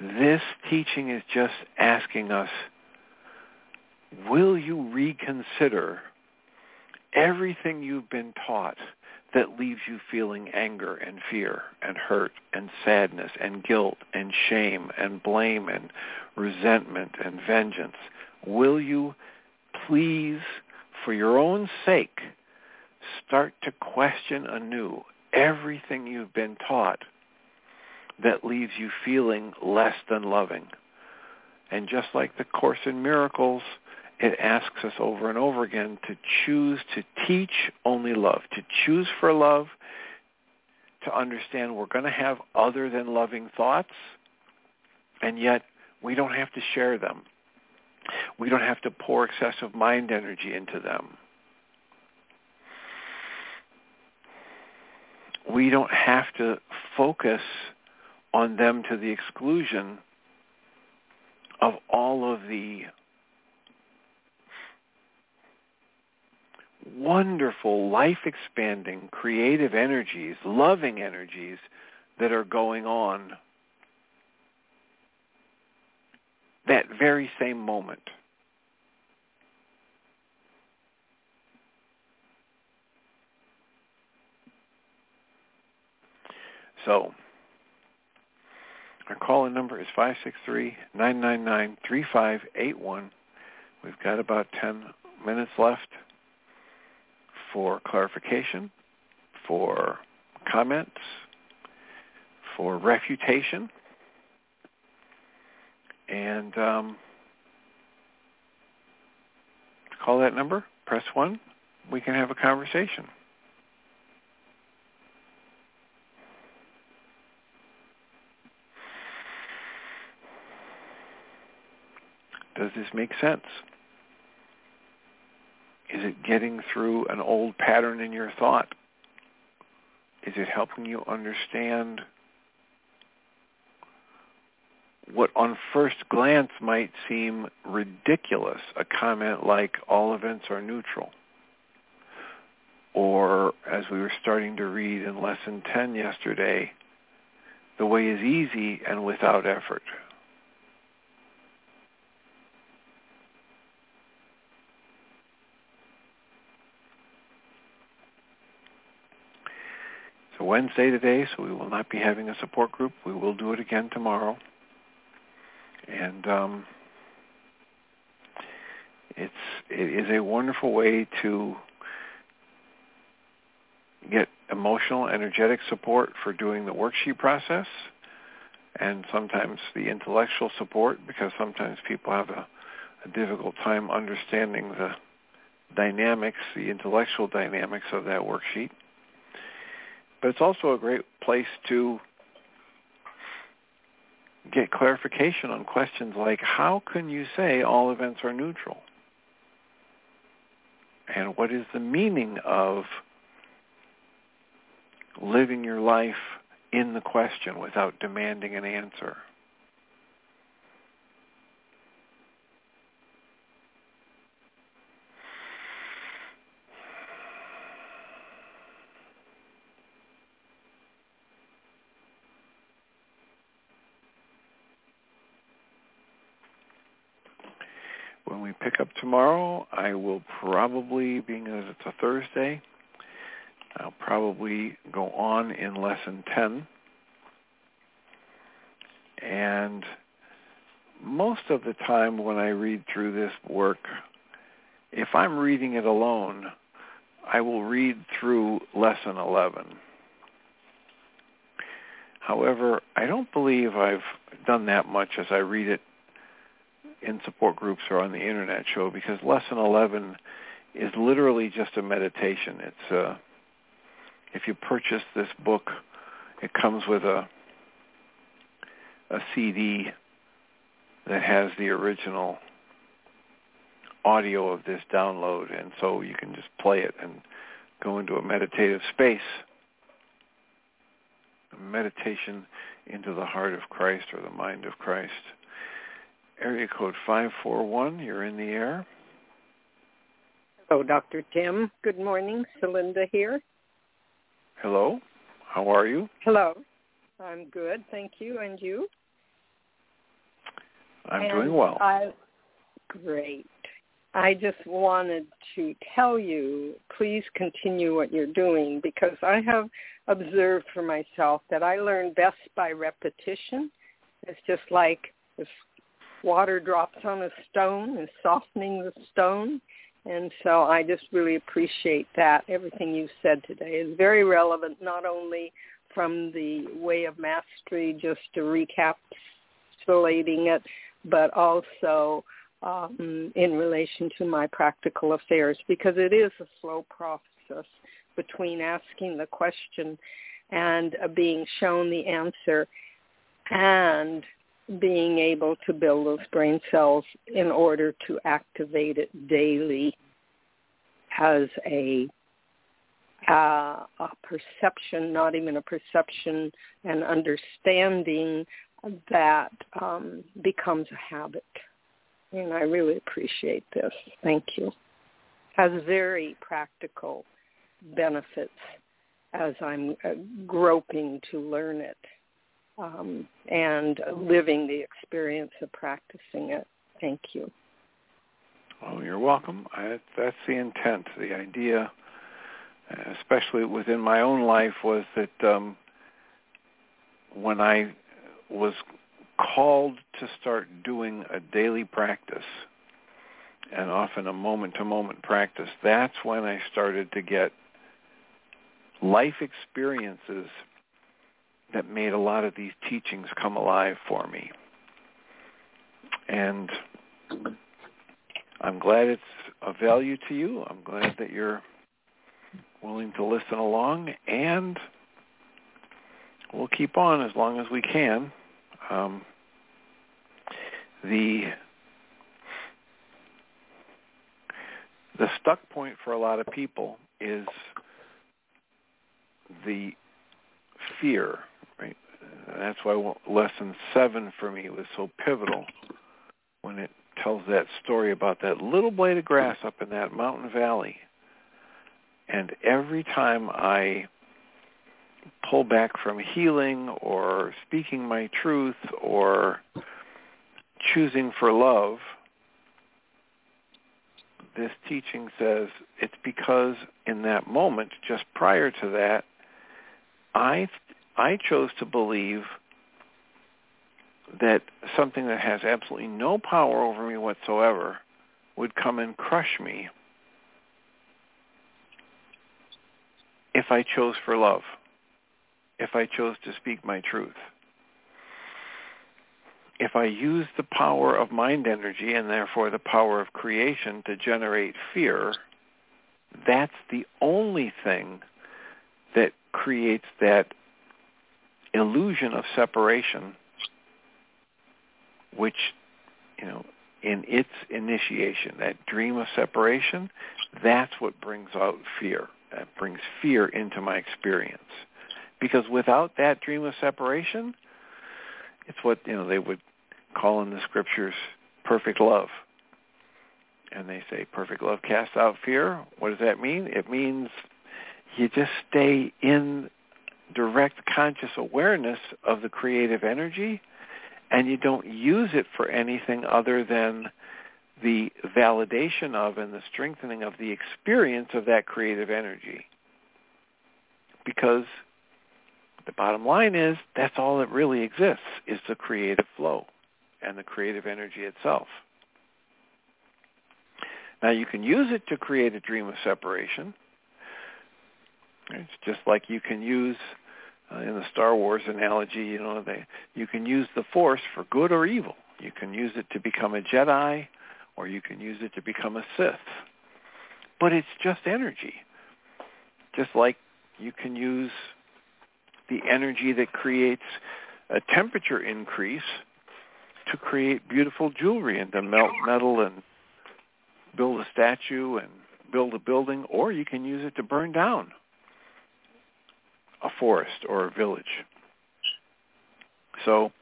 A: This teaching is just asking us, will you reconsider everything you've been taught that leaves you feeling anger and fear and hurt and sadness and guilt and shame and blame and resentment and vengeance? Will you please, for your own sake, start to question anew everything you've been taught that leaves you feeling less than loving? And just like the Course in Miracles, it asks us over and over again to choose to teach only love, to choose for love, to understand we're going to have other than loving thoughts, and yet we don't have to share them. We don't have to pour excessive mind energy into them. We don't have to focus on them to the exclusion of all of the wonderful, life-expanding, creative energies, loving energies that are going on that very same moment. So, our call-in number is 563-999-3581. We've got about 10 minutes left for clarification, for comments, for refutation, and um, call that number, press 1, we can have a conversation. Does this make sense? Is it getting through an old pattern in your thought? Is it helping you understand what on first glance might seem ridiculous, a comment like all events are neutral? Or as we were starting to read in lesson 10 yesterday, the way is easy and without effort. Wednesday today, so we will not be having a support group. We will do it again tomorrow. And um, it's it is a wonderful way to get emotional, energetic support for doing the worksheet process, and sometimes the intellectual support because sometimes people have a, a difficult time understanding the dynamics, the intellectual dynamics of that worksheet. But it's also a great place to get clarification on questions like how can you say all events are neutral? And what is the meaning of living your life in the question without demanding an answer? when we pick up tomorrow, I will probably, being as it's a Thursday, I'll probably go on in lesson 10. And most of the time when I read through this work, if I'm reading it alone, I will read through lesson 11. However, I don't believe I've done that much as I read it in support groups or on the internet show because lesson 11 is literally just a meditation. It's uh, if you purchase this book, it comes with a a CD that has the original audio of this download, and so you can just play it and go into a meditative space, meditation into the heart of Christ or the mind of Christ. Area code 541, you're in the air.
B: Hello, Dr. Tim. Good morning. Celinda here.
A: Hello. How are you?
B: Hello. I'm good, thank you. And you?
A: I'm
B: and
A: doing well.
B: I, great. I just wanted to tell you, please continue what you're doing because I have observed for myself that I learn best by repetition. It's just like if water drops on a stone and softening the stone. And so I just really appreciate that. Everything you said today is very relevant, not only from the way of mastery, just to recapitulating it, but also um, in relation to my practical affairs, because it is a slow process between asking the question and uh, being shown the answer and being able to build those brain cells in order to activate it daily has a uh, a perception, not even a perception, an understanding that um, becomes a habit. And I really appreciate this. Thank you. Has very practical benefits as I'm uh, groping to learn it um, and living the experience of practicing it. Thank you.
A: Oh, you're welcome. I, that's the intent. The idea, especially within my own life, was that um, when I was called to start doing a daily practice, and often a moment-to-moment practice, that's when I started to get life experiences that made a lot of these teachings come alive for me. And I'm glad it's of value to you. I'm glad that you're willing to listen along, and we'll keep on as long as we can. Um, the the stuck point for a lot of people is the fear that's why lesson seven for me was so pivotal when it tells that story about that little blade of grass up in that mountain valley. And every time I pull back from healing or speaking my truth or choosing for love, this teaching says it's because in that moment, just prior to that, I I chose to believe that something that has absolutely no power over me whatsoever would come and crush me if I chose for love, if I chose to speak my truth. if I use the power of mind energy and therefore the power of creation to generate fear, that's the only thing that creates that illusion of separation, which, you know, in its initiation, that dream of separation, that's what brings out fear. That brings fear into my experience. Because without that dream of separation, it's what, you know, they would call in the scriptures perfect love. And they say perfect love casts out fear. What does that mean? It means you just stay in direct conscious awareness of the creative energy and you don't use it for anything other than the validation of and the strengthening of the experience of that creative energy. Because the bottom line is that's all that really exists is the creative flow and the creative energy itself. Now you can use it to create a dream of separation. It's just like you can use uh, in the Star Wars analogy, you know, they, you can use the Force for good or evil. You can use it to become a Jedi, or you can use it to become a Sith. But it's just energy. Just like you can use the energy that creates a temperature increase to create beautiful jewelry and to melt metal and build a statue and build a building, or you can use it to burn down a forest or a village. So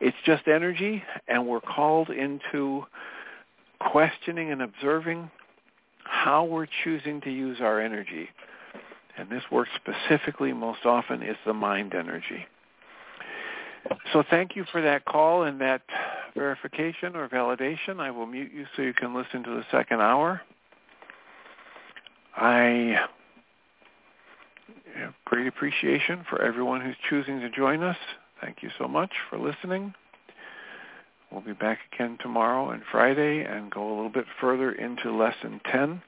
A: it's just energy, and we're called into questioning and observing how we're choosing to use our energy. And this work specifically most often is the mind energy. So thank you for that call and that verification or validation. I will mute you so you can listen to the second hour. I great appreciation for everyone who's choosing to join us. Thank you so much for listening. We'll be back again tomorrow and Friday and go a little bit further into Lesson 10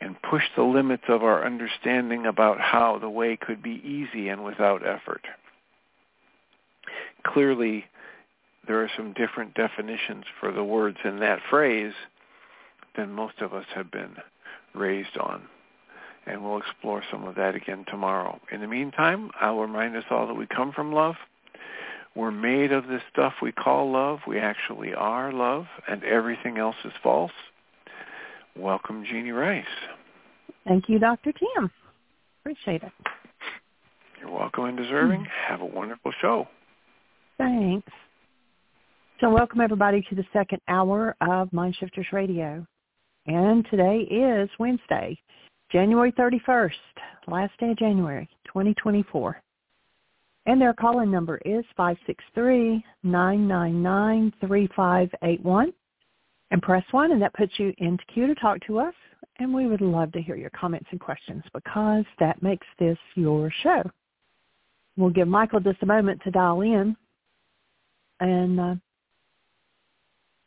A: and push the limits of our understanding about how the way could be easy and without effort. Clearly, there are some different definitions for the words in that phrase than most of us have been raised on and we'll explore some of that again tomorrow. In the meantime, I'll remind us all that we come from love. We're made of this stuff we call love. We actually are love, and everything else is false. Welcome, Jeanie Ryce.
C: Thank you, Dr. Tim. Appreciate it.
A: You're welcome and deserving. Mm-hmm. Have a wonderful show.
C: Thanks. So welcome everybody to the second hour of Mindshifters Radio. And today is Wednesday, January 31st, last day of January 2024. And their call-in number is 563-999-3581. And press 1, and that puts you into queue to talk to us. And we would love to hear your comments and questions because that makes this your show. We'll give Michael just a moment to dial in. And uh,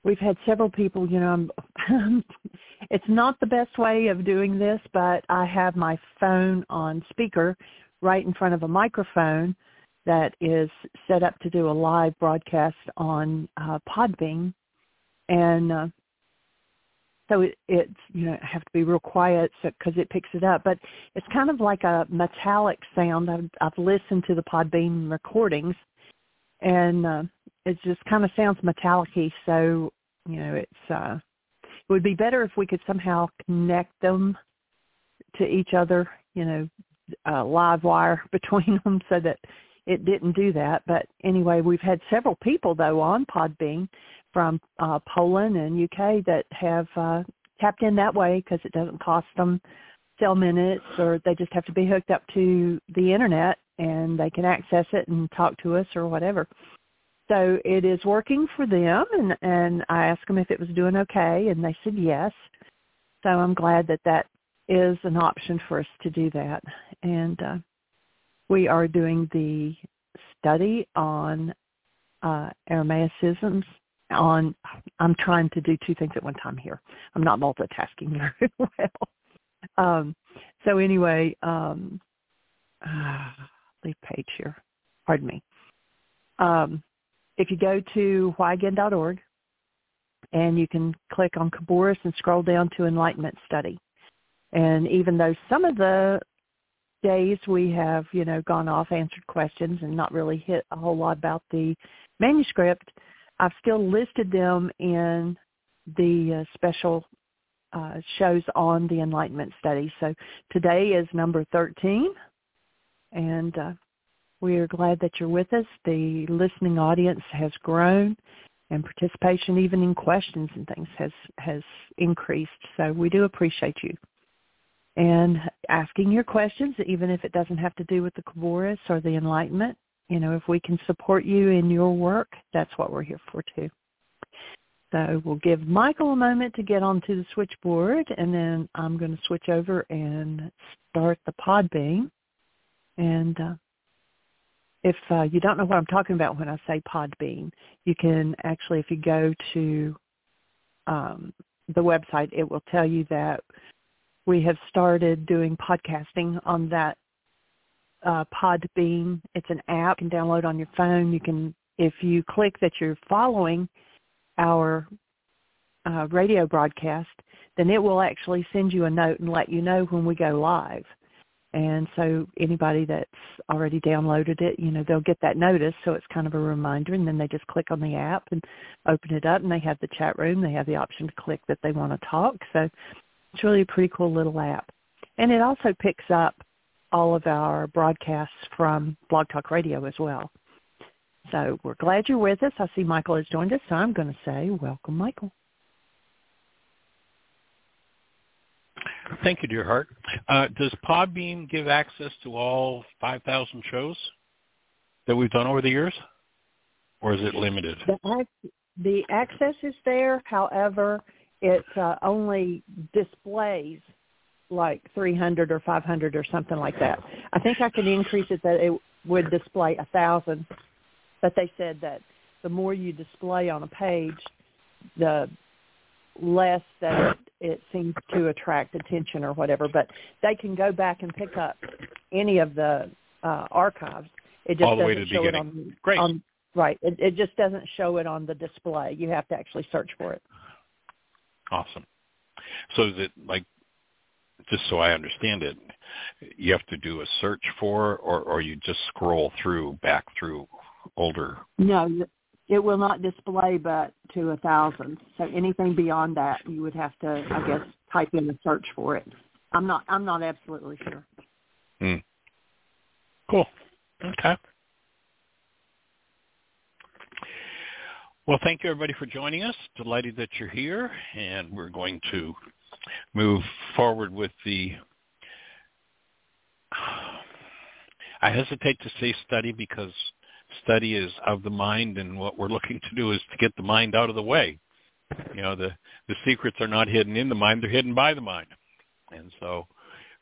C: we've had several people, you know, it's not the best way of doing this, but I have my phone on speaker right in front of a microphone that is set up to do a live broadcast on uh, Podbean. And uh, so it, it's, you know, I have to be real quiet because so, it picks it up. But it's kind of like a metallic sound. I've, I've listened to the Podbean recordings, and uh, it just kind of sounds metallic So you know, it's uh, it would be better if we could somehow connect them to each other. You know, a live wire between them so that it didn't do that. But anyway, we've had several people though on Podbean from uh, Poland and UK that have uh, tapped in that way because it doesn't cost them cell minutes or they just have to be hooked up to the internet and they can access it and talk to us or whatever. So it is working for them, and, and I asked them if it was doing okay, and they said yes. So I'm glad that that is an option for us to do that. And uh, we are doing the study on uh, Aramaicisms. On, I'm trying to do two things at one time here. I'm not multitasking very well. Um, so anyway, um, uh, leave page here. Pardon me. Um, if you go to whyagain.org and you can click on Khabouris and scroll down to Enlightenment Study. And even though some of the days we have, you know, gone off, answered questions and not really hit a whole lot about the manuscript, I've still listed them in the uh, special uh, shows on the Enlightenment Study. So today is number 13, and uh, we are glad that you're with us. The listening audience has grown, and participation even in questions and things has has increased. So we do appreciate you and asking your questions, even if it doesn't have to do with the Khabouris or the Enlightenment. You know, if we can support you in your work, that's what we're here for too. So we'll give Michael a moment to get onto the switchboard, and then I'm going to switch over and start the Podbean. And uh, if uh, you don't know what I'm talking about when I say Podbean, you can actually, if you go to um, the website, it will tell you that we have started doing podcasting on that uh, Podbean. It's an app you can download on your phone. You can, if you click that you're following our uh, radio broadcast, then it will actually send you a note and let you know when we go live. And so anybody that's already downloaded it, you know, they'll get that notice. So it's kind of a reminder. And then they just click on the app and open it up and they have the chat room. They have the option to click that they want to talk. So it's really a pretty cool little app. And it also picks up all of our broadcasts from Blog Talk Radio as well. So we're glad you're with us. I see Michael has joined us, so I'm going to say welcome, Michael.
A: Thank you, dear heart. Uh, does Podbean give access to all 5,000 shows that we've done over the years, or is it limited?
C: The, the access is there. However, it uh, only displays like 300 or 500 or something like that. I think I could increase it that it would display a thousand, but they said that the more you display on a page, the less that it, seems to attract attention or whatever. But they can go back and pick up any of the uh, archives. It just
A: All the
C: doesn't
A: way to the
C: show
A: beginning.
C: it on,
A: Great.
C: on right. It, it just doesn't show it on the display. You have to actually search for it.
A: Awesome. So is it like, just so I understand it, you have to do a search for, or or you just scroll through back through older?
C: No, it will not display but to a thousand. So anything beyond that, you would have to, I guess, type in a search for it. I'm not. I'm not absolutely sure.
A: Hmm. Cool. Okay. Well, thank you everybody for joining us. Delighted that you're here, and we're going to move forward with the. I hesitate to say study because study is of the mind, and what we're looking to do is to get the mind out of the way. You know, the the secrets are not hidden in the mind; they're hidden by the mind, and so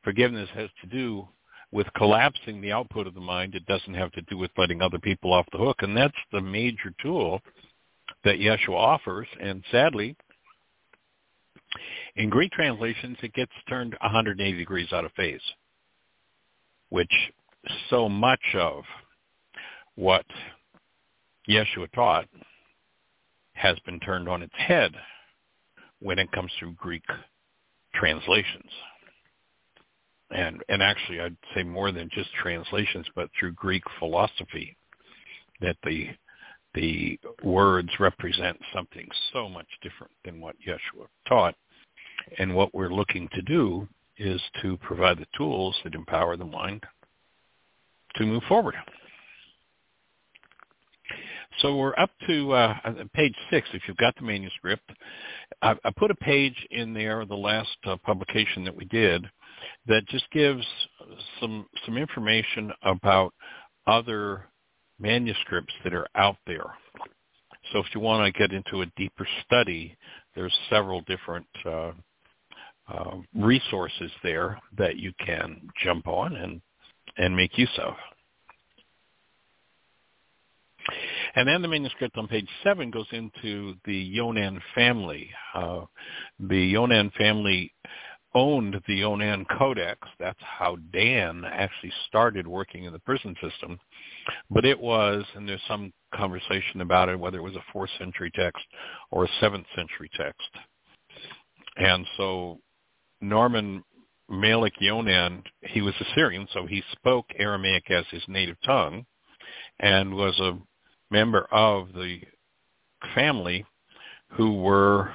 A: forgiveness has to do with collapsing the output of the mind. It doesn't have to do with letting other people off the hook, and that's the major tool that Yeshua offers. And sadly, in Greek translations, it gets turned 180 degrees out of phase, which so much of what Yeshua taught has been turned on its head when it comes through Greek translations. And and actually I'd say more than just translations, but through Greek philosophy, that the the words represent something so much different than what Yeshua taught. And what we're looking to do is to provide the tools that empower the mind to move forward. So we're up to uh, page six. If you've got the manuscript, I, I put a page in there, the last uh, publication that we did, that just gives some some information about other manuscripts that are out there. So if you want to get into a deeper study, there's several different uh, uh, resources there that you can jump on and and make use of. And then the manuscript on page seven goes into the Yonan family. Uh, the Yonan family owned the Yonan Codex. That's how Dan actually started working in the prison system. But it was, and there's some conversation about it, whether it was a 4th century text or a 7th century text. And so Norman Malik Yonan, he was Assyrian, so he spoke Aramaic as his native tongue and was a member of the family who were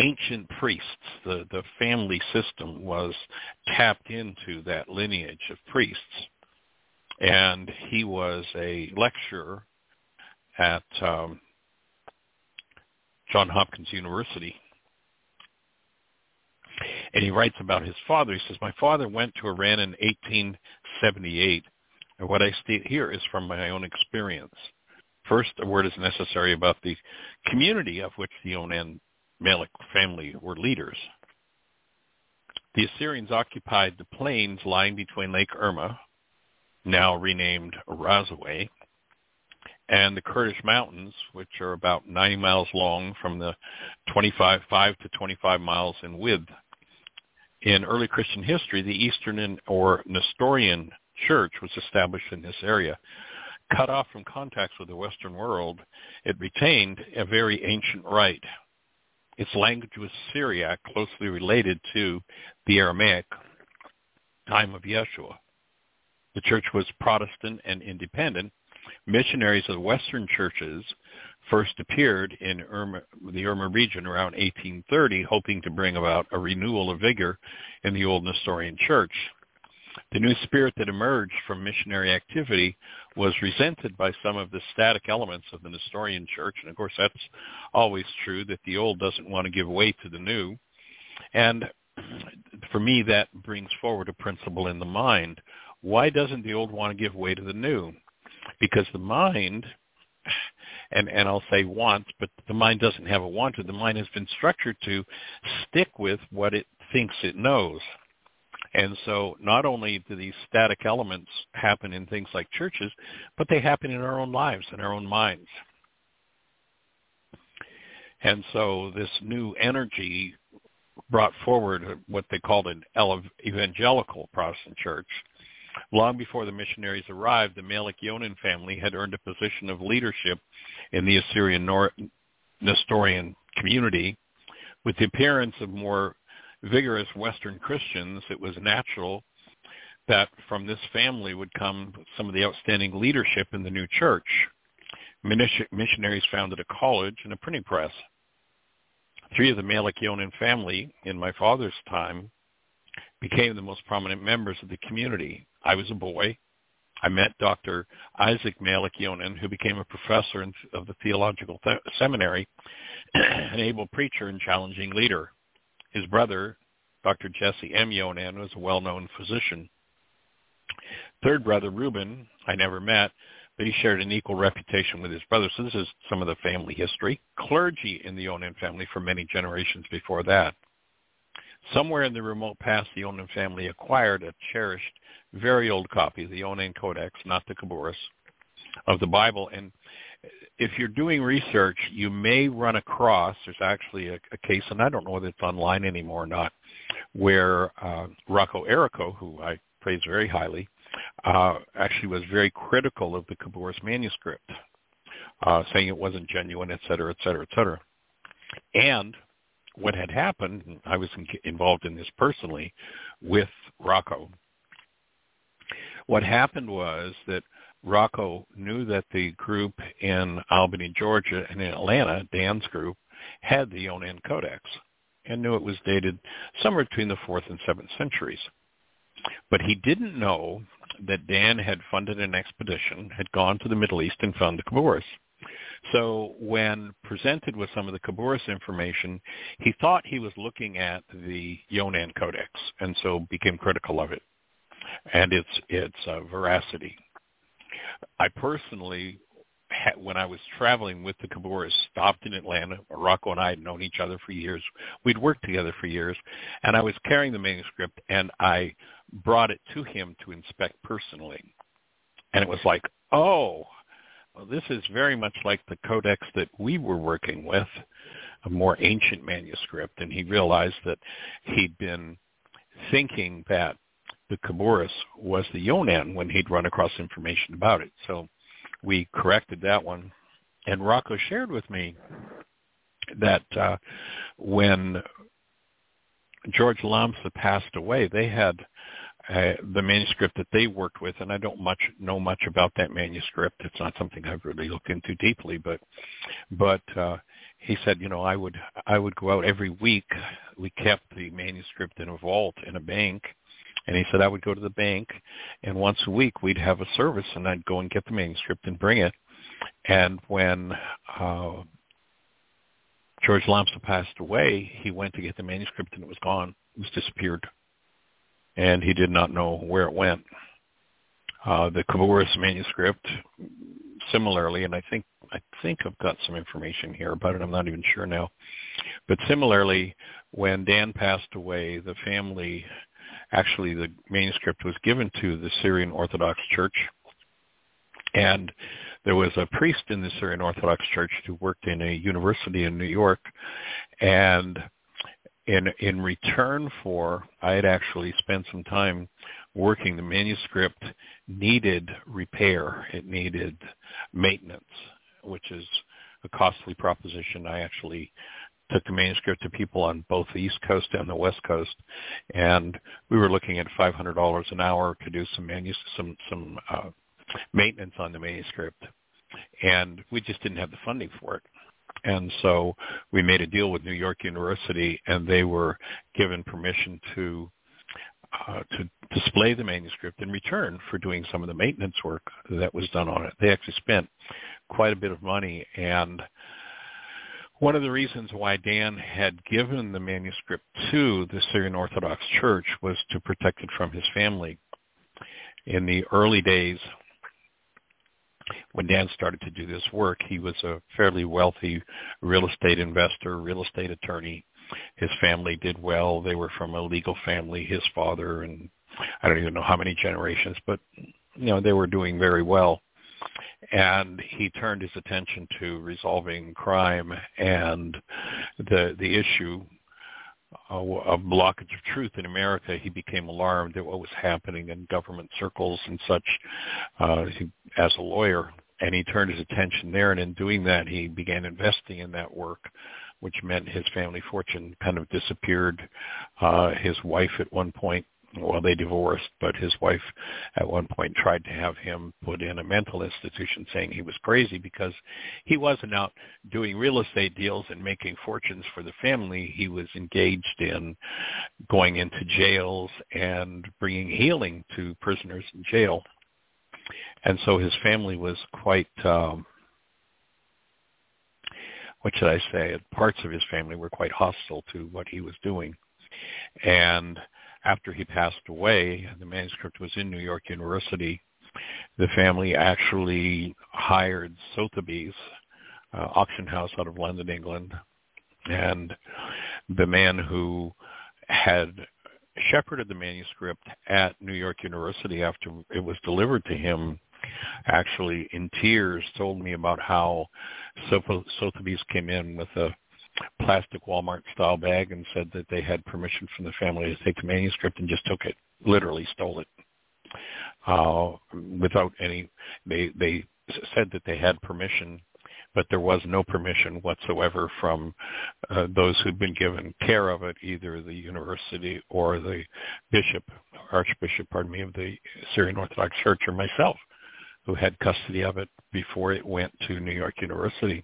A: ancient priests. The, the family system was tapped into that lineage of priests. And he was a lecturer at um, Johns Hopkins University. And he writes about his father. He says, my father went to Iran in 1878. And what I state here is from my own experience. First, a word is necessary about the community of which the Yonan Malik family were leaders. The Assyrians occupied the plains lying between Lake Erma, now renamed Razaway, and the Kurdish Mountains, which are about 90 miles long from the 25 5 to 25 miles in width. In early Christian history, the Eastern or Nestorian church was established in this area. Cut off from contacts with the Western world, it retained a very ancient rite its language was Syriac, closely related to the Aramaic time of Yeshua. The church was Protestant and independent. Missionaries of the Western churches first appeared in Irma, the Irma region around 1830, hoping to bring about a renewal of vigor in the old Nestorian church. The new spirit that emerged from missionary activity was resented by some of the static elements of the Nestorian church. And of course, that's always true that the old doesn't want to give way to the new. And for me, that brings forward a principle in the mind. Why doesn't the old want to give way to the new? Because the mind, and, and I'll say wants, but the mind doesn't have a wanted. The mind has been structured to stick with what it thinks it knows. And so not only do these static elements happen in things like churches, but they happen in our own lives, in our own minds. And so this new energy brought forward what they called an evangelical Protestant church. Long before the missionaries arrived, the Malik Yonan family had earned a position of leadership in the Assyrian Nor- Nestorian community. With the appearance of more vigorous Western Christians, it was natural that from this family would come some of the outstanding leadership in the new church. Missionaries founded a college and a printing press. Three of the Malik Yonan family in my father's time became the most prominent members of the community. I was a boy. I met Dr. Isaac Malik Yonan, who became a professor of the theological seminary, an able preacher and challenging leader. His brother, Dr. Jesse M. Yonan, was a well-known physician. Third brother, Reuben, I never met, but he shared an equal reputation with his brother. So this is some of the family history. Clergy in the Yonan family for many generations before that. Somewhere in the remote past, the Yonan family acquired a cherished, very old copy, the Yonan Codex, not the Khabouris, of the Bible. And if you're doing research, you may run across, there's actually a, a case, and I don't know whether it's online anymore or not, where uh, Rocco Errico, who I praise very highly, uh, actually was very critical of the Khabouris manuscript, uh, saying it wasn't genuine, et cetera, et cetera, et cetera. And what had happened, and I was in, involved in this personally with Rocco. What happened was that Rocco knew that the group in Albany, Georgia, and in Atlanta, Dan's group, had the Yonan Codex and knew it was dated somewhere between the 4th and 7th centuries. But he didn't know that Dan had funded an expedition, had gone to the Middle East and found the Khabouris. So when presented with some of the Khabouris information, he thought he was looking at the Yonan Codex, and so became critical of it and its its uh, veracity. I personally, when I was traveling with the Khabouris, stopped in Atlanta. Rocco and I had known each other for years. We'd worked together for years, and I was carrying the manuscript, and I brought it to him to inspect personally. And it was like, oh, well, this is very much like the codex that we were working with. a more ancient manuscript, and he realized that he'd been thinking that the Khabouris was the Yonan when he'd run across information about it. So we corrected that one. And Rocco shared with me that uh, when George Lamsa passed away, they had uh, the manuscript that they worked with, and I don't much know much about that manuscript. It's not something I've really looked into deeply, but but uh, he said, you know, I would I would go out every week. We kept the manuscript in a vault in a bank, and he said I would go to the bank, and once a week we'd have a service, and I'd go and get the manuscript and bring it. And when uh, George Lamsa passed away, he went to get the manuscript, and it was gone. It was disappeared and he did not know where it went. Uh, the Khabouris manuscript, similarly, and I think I think I've got some information here about it. I'm not even sure now, but similarly, when Dan passed away, the family, actually, the manuscript was given to the Syrian Orthodox Church, and there was a priest in the Syrian Orthodox Church who worked in a university in New York, and in in return for I had actually spent some time working the manuscript needed repair. It needed maintenance, which is a costly proposition. I actually took the manuscript to people on both the East Coast and the West Coast, and we were looking at five hundred dollars an hour to do some manus- some some uh, maintenance on the manuscript, and we just didn't have the funding for it. And so we made a deal with New York University, and they were given permission to uh, to display the manuscript in return for doing some of the maintenance work that was done on it. They actually spent quite a bit of money, and one of the reasons why Dan had given the manuscript to the Syrian Orthodox Church was to protect it from his family. In the early days when Dan started to do this work, he was a fairly wealthy real estate investor, real estate attorney. His family did well. They were from a legal family, his father and I don't even know how many generations, but you know, they were doing very well. And he turned his attention to resolving crime and the the issue a blockage of truth in America, he became alarmed at what was happening in government circles and such uh, as a lawyer. And he turned his attention there, and in doing that, he began investing in that work, which meant his family fortune kind of disappeared. Uh, his wife at one point well, they divorced, but his wife at one point tried to have him put in a mental institution saying he was crazy because he wasn't out doing real estate deals and making fortunes for the family. He was engaged in going into jails and bringing healing to prisoners in jail. And so his family was quite, um, what should I say, parts of his family were quite hostile to what he was doing. And after he passed away, the manuscript was in New York University. The family actually hired Sotheby's uh, auction house out of London, England, and the man who had shepherded the manuscript at New York University after it was delivered to him actually in tears told me about how Sotheby's came in with a plastic Walmart style bag and said that they had permission from the family to take the manuscript and just took it, literally stole it, uh, without any. They they said that they had permission, but there was no permission whatsoever from uh, those who'd been given care of it, either the university or the bishop, archbishop, pardon me, of the Syrian Orthodox Church, or myself, who had custody of it before it went to New York University.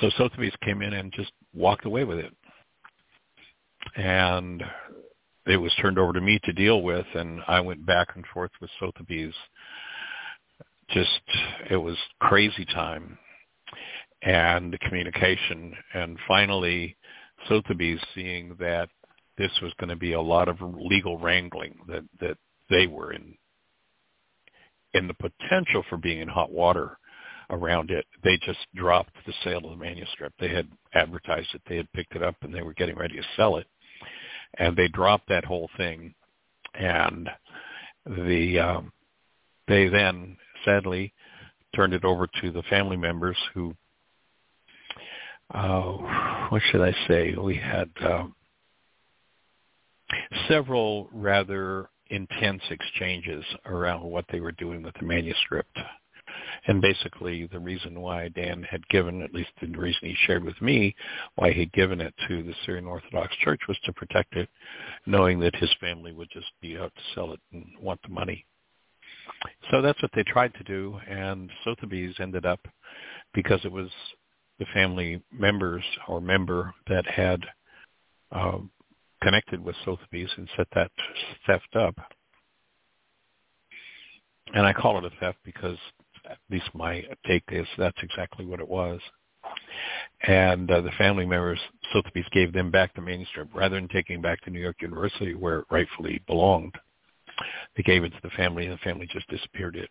A: So Sotheby's came in and just walked away with it. And it was turned over to me to deal with, and I went back and forth with Sotheby's. Just, it was crazy time and the communication. And finally, Sotheby's seeing that this was going to be a lot of legal wrangling, that, that they were in, in the potential for being in hot water around it. They just dropped the sale of the manuscript. They had advertised it, they had picked it up, and they were getting ready to sell it. And they dropped that whole thing, and the um, they then sadly turned it over to the family members who uh, what should I say? We had um, several rather intense exchanges around what they were doing with the manuscript. And basically the reason why Dan had given, at least the reason he shared with me, why he'd given it to the Syrian Orthodox Church was to protect it, knowing that his family would just be out to sell it and want the money. So that's what they tried to do, and Sotheby's ended up, because it was the family members or member that had uh, connected with Sotheby's and set that theft up. And I call it a theft because at least my take is that's exactly what it was. And uh, the family members, Sotheby's gave them back the manuscript rather than taking back to New York University where it rightfully belonged. They gave it to the family, and the family just disappeared it.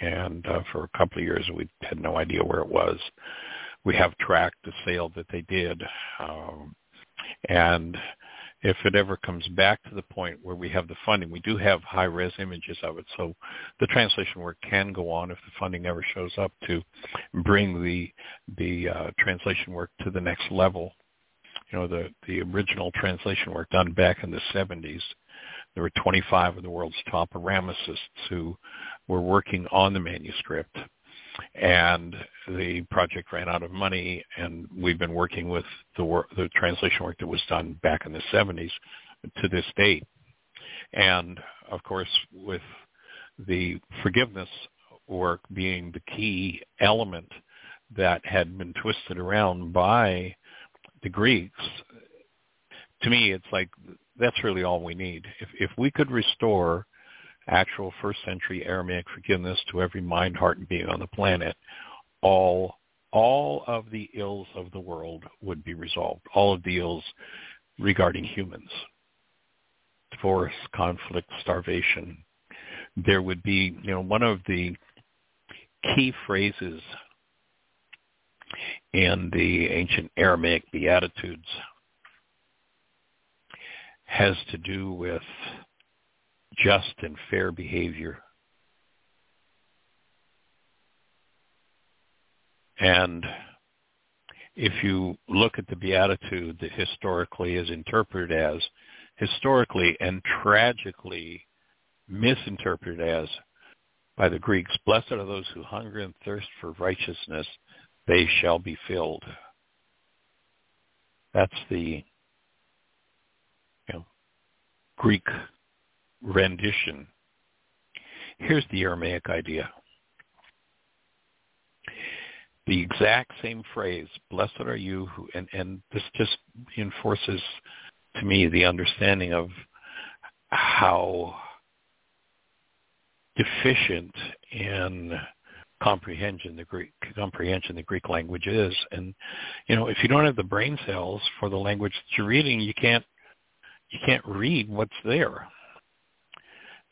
A: And uh, for a couple of years, we had no idea where it was. We have tracked the sale that they did, um, and if it ever comes back to the point where we have the funding, we do have high-res images of it, so the translation work can go on if the funding ever shows up to bring the the uh, translation work to the next level. You know, the the original translation work done back in the 70s. There were 25 of the world's top Aramaicists who were working on the manuscript and the project ran out of money and we've been working with the work, the translation work that was done back in the 70s to this date. And of course, with the forgiveness work being the key element that had been twisted around by the Greeks, to me, it's like that's really all we need. If if we could restore actual first century Aramaic forgiveness to every mind, heart, and being on the planet, all all of the ills of the world would be resolved. All of the ills regarding humans. Divorce, conflict, starvation. There would be, you know, one of the key phrases in the ancient Aramaic Beatitudes has to do with just and fair behavior. And if you look at the Beatitude that historically is interpreted as, historically and tragically misinterpreted as by the Greeks, blessed are those who hunger and thirst for righteousness, they shall be filled. That's the you know, Greek rendition. Here's the Aramaic idea. The exact same phrase, blessed are you who, and, and this just reinforces to me the understanding of how deficient in comprehension the Greek comprehension the Greek language is. And you know, if you don't have the brain cells for the language that you're reading, you can't you can't read what's there.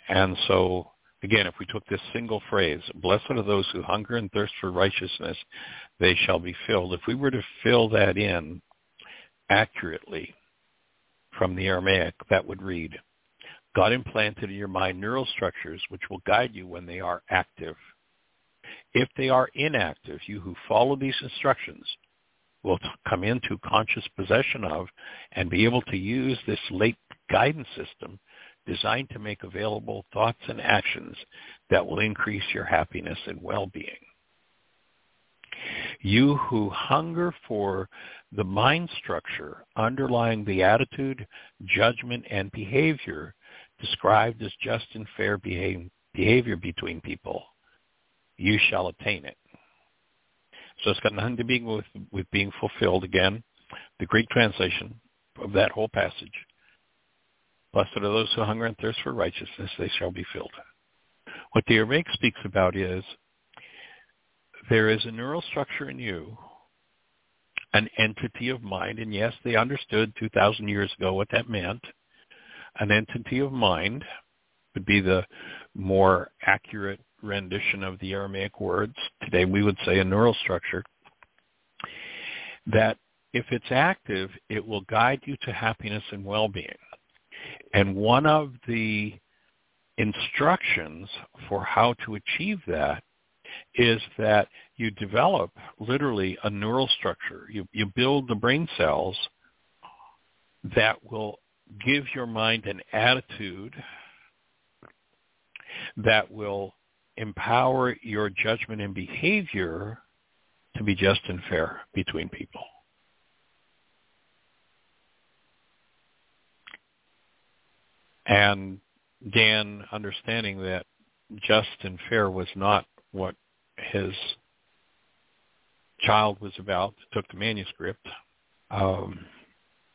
A: And so, again, if we took this single phrase, blessed are those who hunger and thirst for righteousness, they shall be filled. If we were to fill that in accurately from the Aramaic, that would read, God implanted in your mind neural structures which will guide you when they are active. If they are inactive, you who follow these instructions will come into conscious possession of and be able to use this late guidance system designed to make available thoughts and actions that will increase your happiness and well-being. You who hunger for the mind structure underlying the attitude, judgment, and behavior described as just and fair behavior between people, you shall attain it. So it's got nothing to do with, with being fulfilled. Again, the Greek translation of that whole passage Blessed are those who hunger and thirst for righteousness, they shall be filled. What the Aramaic speaks about is there is a neural structure in you, an entity of mind, and yes, they understood 2,000 years ago what that meant. An entity of mind would be the more accurate rendition of the Aramaic words. Today we would say a neural structure that if it's active, it will guide you to happiness and well-being. And one of the instructions for how to achieve that is that you develop literally a neural structure. You, you build the brain cells that will give your mind an attitude that will empower your judgment and behavior to be just and fair between people. And Dan, understanding that just and fair was not what his child was about, took the manuscript, um,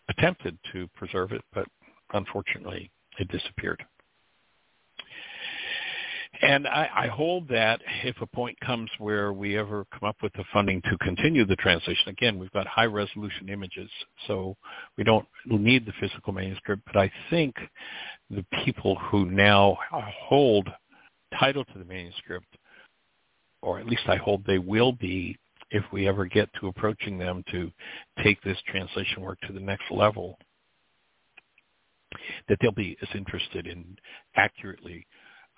A: attempted to preserve it, but unfortunately it disappeared. And I, I hold that if a point comes where we ever come up with the funding to continue the translation, again, we've got high resolution images, so we don't need the physical manuscript, but I think the people who now hold title to the manuscript, or at least I hold they will be if we ever get to approaching them to take this translation work to the next level, that they'll be as interested in accurately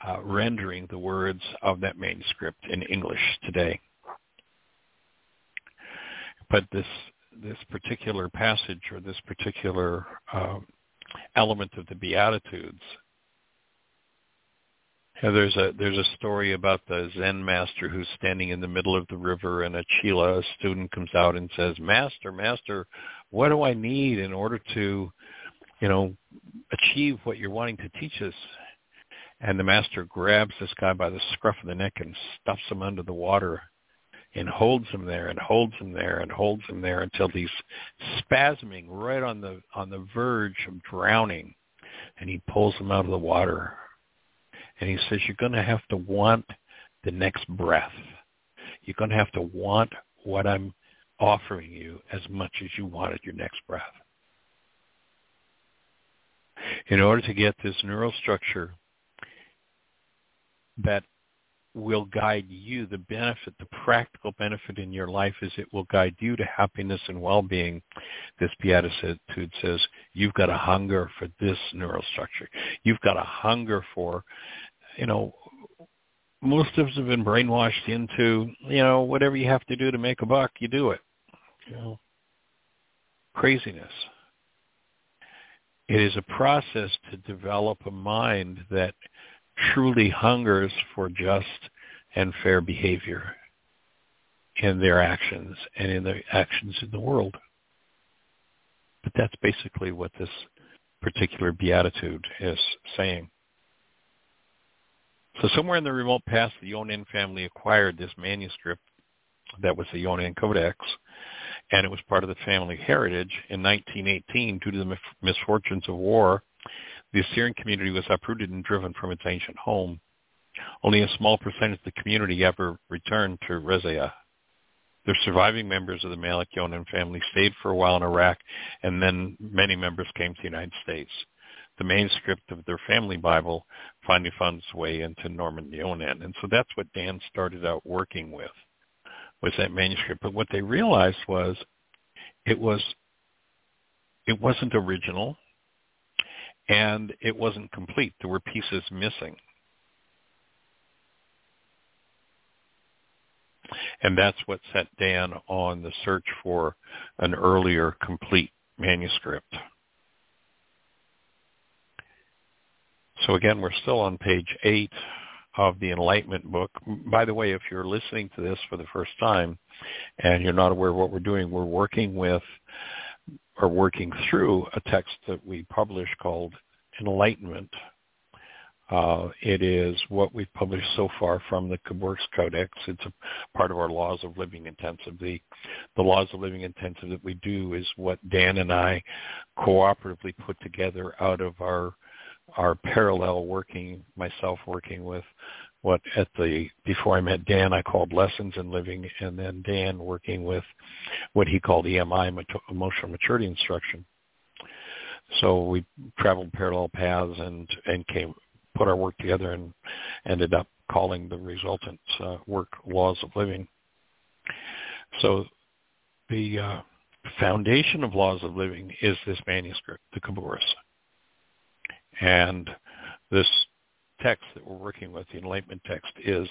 A: uh, rendering the words of that manuscript in English today. But this this particular passage or this particular um, element of the Beatitudes. there's a there's a story about the Zen master who's standing in the middle of the river, and a chela, a student, comes out and says, "Master, master, what do I need in order to, you know, achieve what you're wanting to teach us?" And the master grabs this guy by the scruff of the neck and stuffs him under the water and holds him there and holds him there and holds him there until he's spasming right on the on the verge of drowning. And he pulls him out of the water. And he says you're going to have to want the next breath. You're going to have to want what i'm offering you as much as you wanted your next breath. In order to get this neural structure that will guide you. The benefit, the practical benefit in your life is it will guide you to happiness and well-being. This beatitude says you've got a hunger for this neural structure. You've got a hunger for, you know, most of us have been brainwashed into, you know, whatever you have to do to make a buck, you do it. You know, craziness. It is a process to develop a mind that truly hungers for just and fair behavior in their actions and in the actions in the world. But that's basically what this particular beatitude is saying. So somewhere in the remote past, the Yonan family acquired this manuscript that was the Yonan Codex, and it was part of the family heritage. In 1918, due to the misfortunes of war, the Assyrian community was uprooted and driven from its ancient home. Only a small percentage of the community ever returned to Rezaiah. The surviving members of the Malik Yonan family stayed for a while in Iraq, and then many members came to the United States. The manuscript of their family Bible finally found its way into Norman Yonan, and so that's what Dan started out working with, was that manuscript. But what they realized was it was it wasn't original and it wasn't complete. There were pieces missing. And that's what set Dan on the search for an earlier complete manuscript. So again, we're still on page 8 of the Enlightenment book. By the way, if you're listening to this for the first time and you're not aware of what we're doing, we're working with are working through a text that we publish called Enlightenment. Uh, it is what we've published so far from the Khabouris Codex. It's a part of our Laws of Living Intensive. The, the Laws of Living Intensive that we do is what Dan and I cooperatively put together out of our our parallel working, myself working with what at the before I met Dan I called lessons in living, and then Dan working with what he called EMI, emotional maturity instruction. So we traveled parallel paths and and came put our work together and ended up calling the resultant uh, work laws of living. So the uh, foundation of laws of living is this manuscript, the Khabouris. And this text that we're working with, the Enlightenment text, is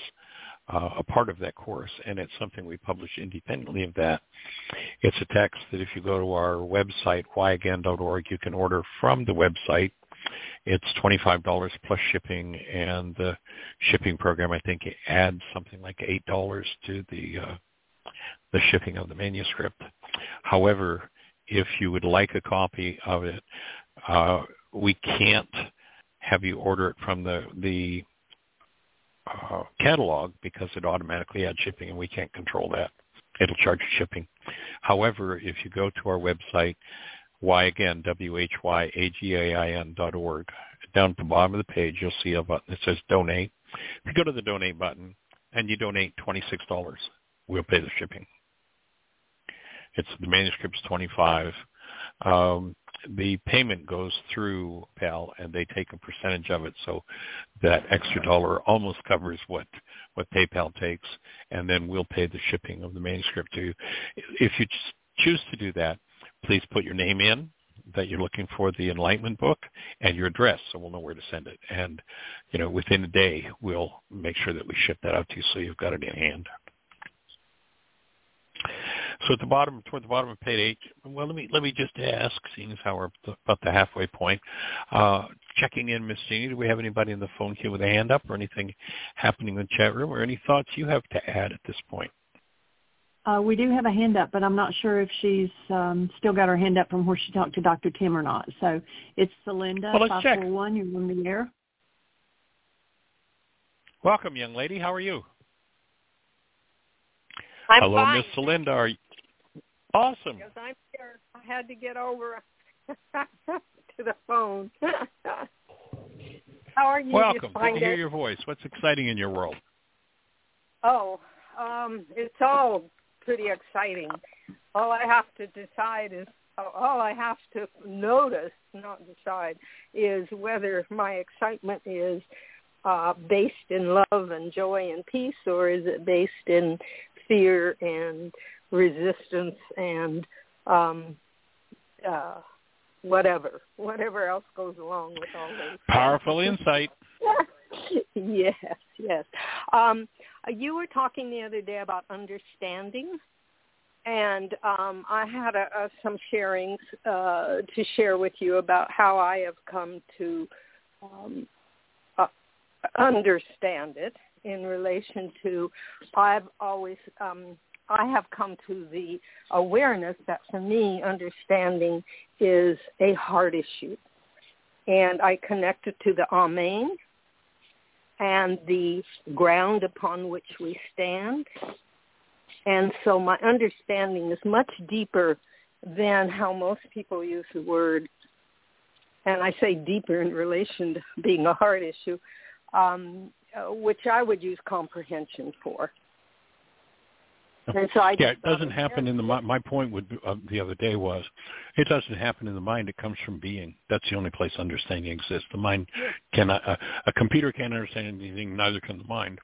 A: uh, a part of that course, and it's something we publish independently of that. It's a text that if you go to our website, whyagain.org, you can order from the website. It's $25 plus shipping, and the shipping program, I think, adds something like $8 to the uh, the shipping of the manuscript. However, if you would like a copy of it, uh, we can't have you order it from the the uh, catalog because it automatically adds shipping, and we can't control that. It'll charge you shipping. However, if you go to our website, why again, W-H-Y-A-G-A-I-N dot org, down at the bottom of the page, you'll see a button that says donate. If you go to the donate button and you donate $26, we'll pay the shipping. It's the manuscript's 25. Um, the payment goes through PAL and they take a percentage of it. So that extra dollar almost covers what what PayPal takes and then we'll pay the shipping of the manuscript to you. If you choose to do that, please put your name in that you're looking for the enlightenment book and your address so we'll know where to send it. And you know within a day we'll make sure that we ship that out to you so you've got it in hand so at the bottom, toward the bottom of page eight, well, let me let me just ask, seeing as how we're about the halfway point, uh, checking in, Miss Jeanie, do we have anybody in the phone queue with a hand up or anything happening in the chat room or any thoughts you have to add at this point?
C: Uh, we do have a hand up, but I'm not sure if she's um, still got her hand up from where she talked to Dr. Tim or not. So it's Celinda,
A: well, let's
C: 541. You're on the air.
A: Welcome, young lady. How are you?
B: I'm
A: Hello,
B: fine.
A: Miss Celinda. Are you, Awesome.
B: Because I'm here. I had to get over to the phone. How are you?
A: Welcome. Good to hear your voice. What's exciting in your world?
B: Oh, um, it's all pretty exciting. All I have to decide is, all I have to notice, not decide, is whether my excitement is uh, based in love and joy and peace, or is it based in fear and resistance and um, uh, whatever, whatever else goes along with all those.
A: Powerful insight.
B: yes, yes. Um, you were talking the other day about understanding, and um, I had a, a, some sharings uh, to share with you about how I have come to um, uh, understand it in relation to I've always um, I have come to the awareness that for me, understanding is a heart issue. And I connect it to the Amen and the ground upon which we stand. And so my understanding is much deeper than how most people use the word. And I say deeper in relation to being a heart issue, um, uh, which I would use comprehension for. And so I
A: yeah, it doesn't happen in the my, my point would uh, the other day was it doesn't happen in the mind. It comes from being. That's the only place understanding exists. The mind cannot. Uh, a computer can't understand anything. Neither can the mind.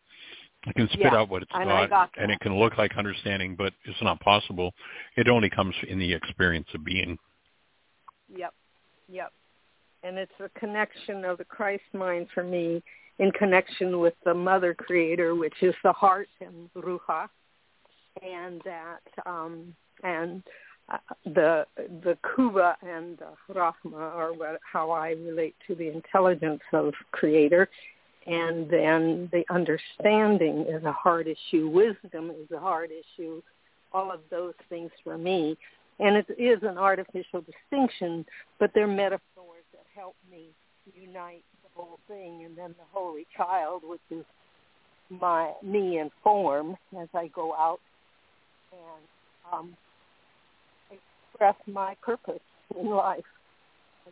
A: It can spit
B: yeah,
A: out what it's
B: and
A: got, and it can look like understanding, but it's not possible. It only comes in the experience of being.
B: Yep, yep. And it's a connection of the Christ mind for me in connection with the Mother Creator, which is the heart and Ruha, and that um, and uh, the the kuba and the rahma are what, how I relate to the intelligence of creator, and then the understanding is a hard issue, wisdom is a hard issue, all of those things for me, and it is an artificial distinction, but they're metaphors that help me unite the whole thing, and then the holy child, which is my me in form as I go out and um, express my purpose in life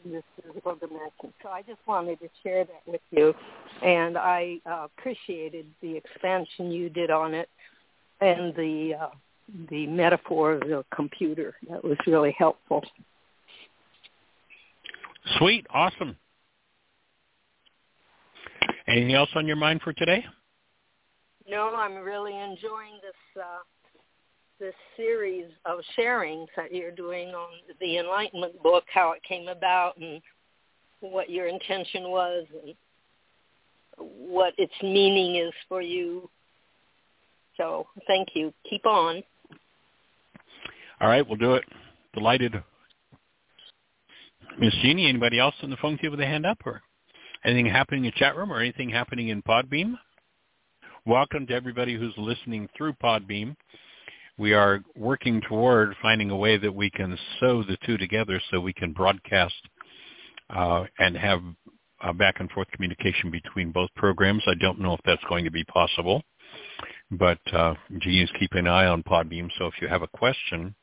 B: in this physical dimension. So I just wanted to share that with you, and I uh, appreciated the expansion you did on it and the uh, the metaphor of the computer. That was really helpful.
A: Sweet, awesome. Anything else on your mind for today?
B: No, I'm really enjoying this uh, this series of sharings that you're doing on the Enlightenment book, how it came about, and what your intention was, and what its meaning is for you. So thank you. Keep on.
A: All right, we'll do it. Delighted. Miss Jeanie, anybody else on the phone queue with a hand up or anything happening in chat room or anything happening in Podbean? Welcome to everybody who's listening through Podbean. We are working toward finding a way that we can sew the two together so we can broadcast uh, and have back and forth communication between both programs. I don't know if that's going to be possible, but uh, G is keeping an eye on Podbean. So if you have a question,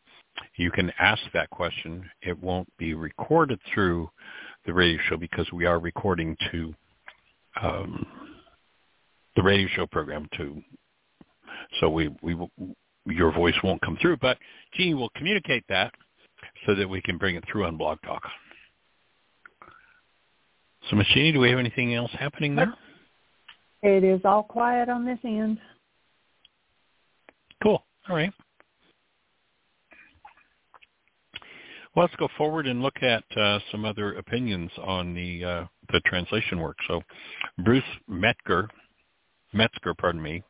A: you can ask that question. It won't be recorded through the radio show because we are recording to um, the radio show program too. So we we your voice won't come through, but Jeanie will communicate that so that we can bring it through on Blog Talk. So, Miss Jeanie, do we have anything else happening there?
C: It is all quiet on this end.
A: Cool. All right. Well, let's go forward and look at uh, some other opinions on the uh, the translation work. So, Bruce Metzger, Metzger, pardon me,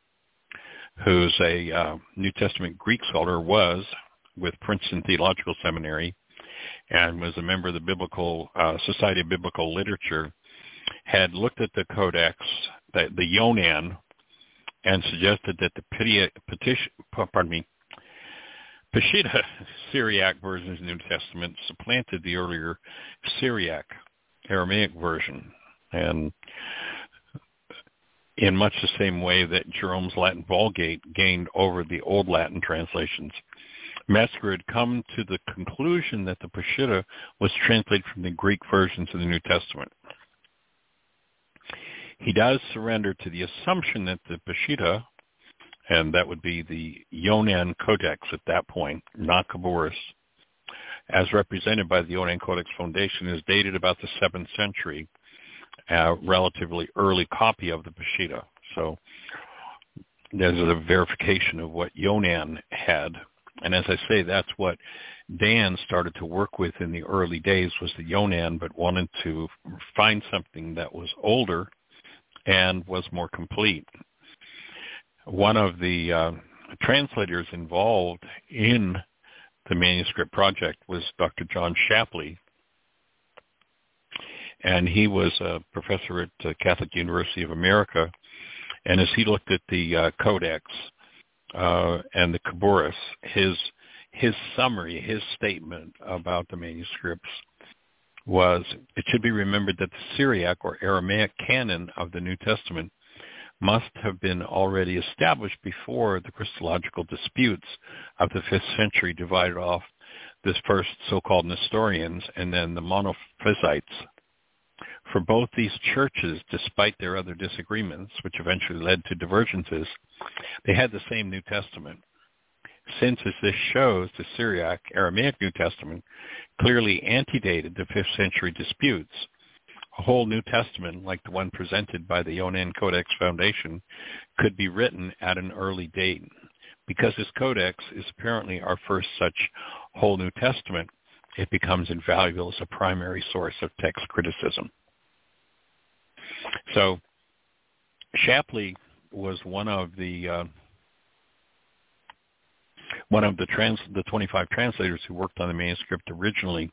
A: who's a uh, New Testament Greek scholar, was with Princeton Theological Seminary and was a member of the Biblical uh, Society of Biblical Literature, had looked at the Codex, the, the Yonan, and suggested that the pardon me, Peshitta Syriac version of the New Testament supplanted the earlier Syriac Aramaic version. And in much the same way that Jerome's Latin Vulgate gained over the Old Latin translations. Metzger had come to the conclusion that the Peshitta was translated from the Greek versions of the New Testament. He does surrender to the assumption that the Peshitta, and that would be the Yonan Codex at that point, not Khabouris, as represented by the Yonan Codex Foundation, is dated about the 7th century, a relatively early copy of the Peshitta. So there's a verification of what Yonan had and as I say, that's what Dan started to work with in the early days was the Yonan, but wanted to find something that was older and was more complete. One of the uh, translators involved in the manuscript project was Dr. John Shapley, and he was a professor at uh, Catholic University of America. And as he looked at the uh, codex, uh, and the Khabouris, his his summary, his statement about the manuscripts was, it should be remembered that the Syriac or Aramaic canon of the New Testament must have been already established before the Christological disputes of the 5th century divided off this first so-called Nestorians and then the Monophysites for both these churches, despite their other disagreements, which eventually led to divergences, they had the same New Testament. Since, as this shows, the Syriac Aramaic New Testament clearly antedated the 5th century disputes, a whole New Testament, like the one presented by the Yonan Codex Foundation, could be written at an early date. Because this codex is apparently our first such whole New Testament, it becomes invaluable as a primary source of text criticism. So Shapley was one of the uh, one of the trans the 25 translators who worked on the manuscript originally,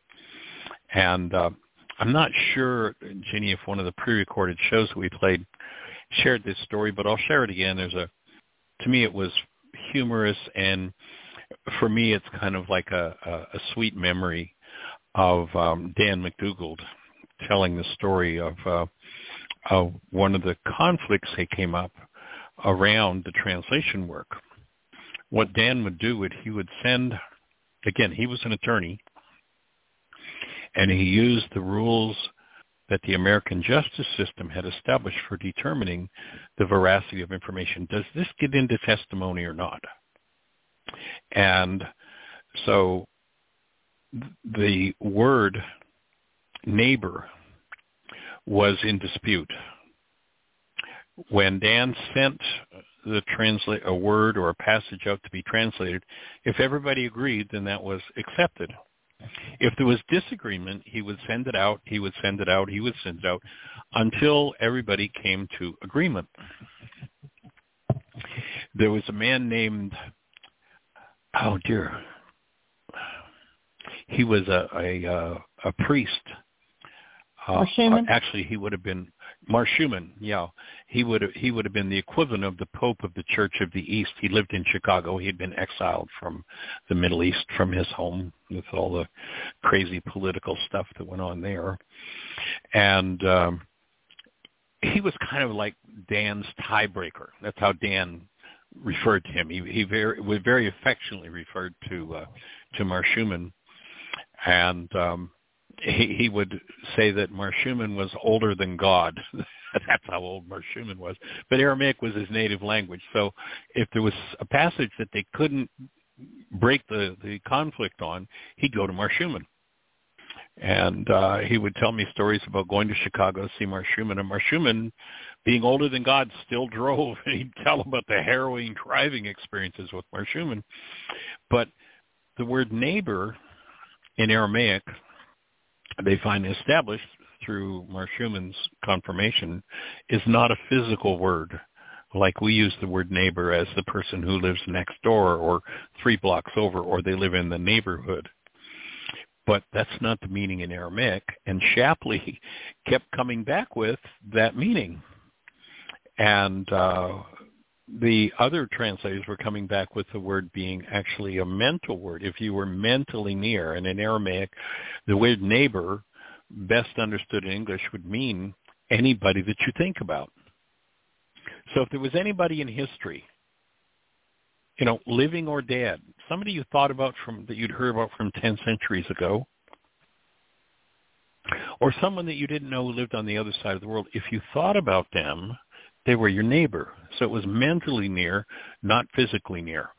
A: and uh, I'm not sure, Jeanie, if one of the pre-recorded shows that we played shared this story, but I'll share it again. There's a to me it was humorous and for me it's kind of like a, a, a sweet memory of um, Dan McDougald telling the story of uh, one of the conflicts that came up around the translation work. What Dan would do would he would send, again, he was an attorney, and he used the rules that the American justice system had established for determining the veracity of information. Does this get into testimony or not? And so the word neighbor was in dispute. When Dan sent the translate a word or a passage out to be translated, if everybody agreed, then that was accepted. If there was disagreement, he would send it out, he would send it out, he would send it out until everybody came to agreement. there was a man named oh dear he was a a uh, a priest
C: uh, uh,
A: actually he would have been Mar Schumann, yeah. He would have, he would have been the equivalent of the Pope of the Church of the East. He lived in Chicago. He had been exiled from the Middle East from his home with all the crazy political stuff that went on there. And um he was kind of like Dan's tiebreaker. That's how Dan referred to him. He he very was very affectionately referred to uh to Mar Schumann. And um he, he would say that Mar Schumann was older than God. That's how old Mar Schumann was. But Aramaic was his native language. So if there was a passage that they couldn't break the, the conflict on, he'd go to Mar Schumann. And uh, he would tell me stories about going to Chicago to see Mar Schumann. And Mar Schumann, being older than God, still drove. And he'd tell about the harrowing driving experiences with Mar Schumann. But the word neighbor in Aramaic they find established through Mar Schumann's confirmation is not a physical word like we use the word neighbor as the person who lives next door or three blocks over or they live in the neighborhood. But that's not the meaning in Aramaic. And Shapley kept coming back with that meaning. And uh, the other translators were coming back with the word being actually a mental word. If you were mentally near, and in Aramaic, the word neighbor, best understood in English, would mean anybody that you think about. So if there was anybody in history, you know, living or dead, somebody you thought about from that you'd heard about from 10 centuries ago, or someone that you didn't know who lived on the other side of the world, if you thought about them, they were your neighbor. So it was mentally near, not physically near.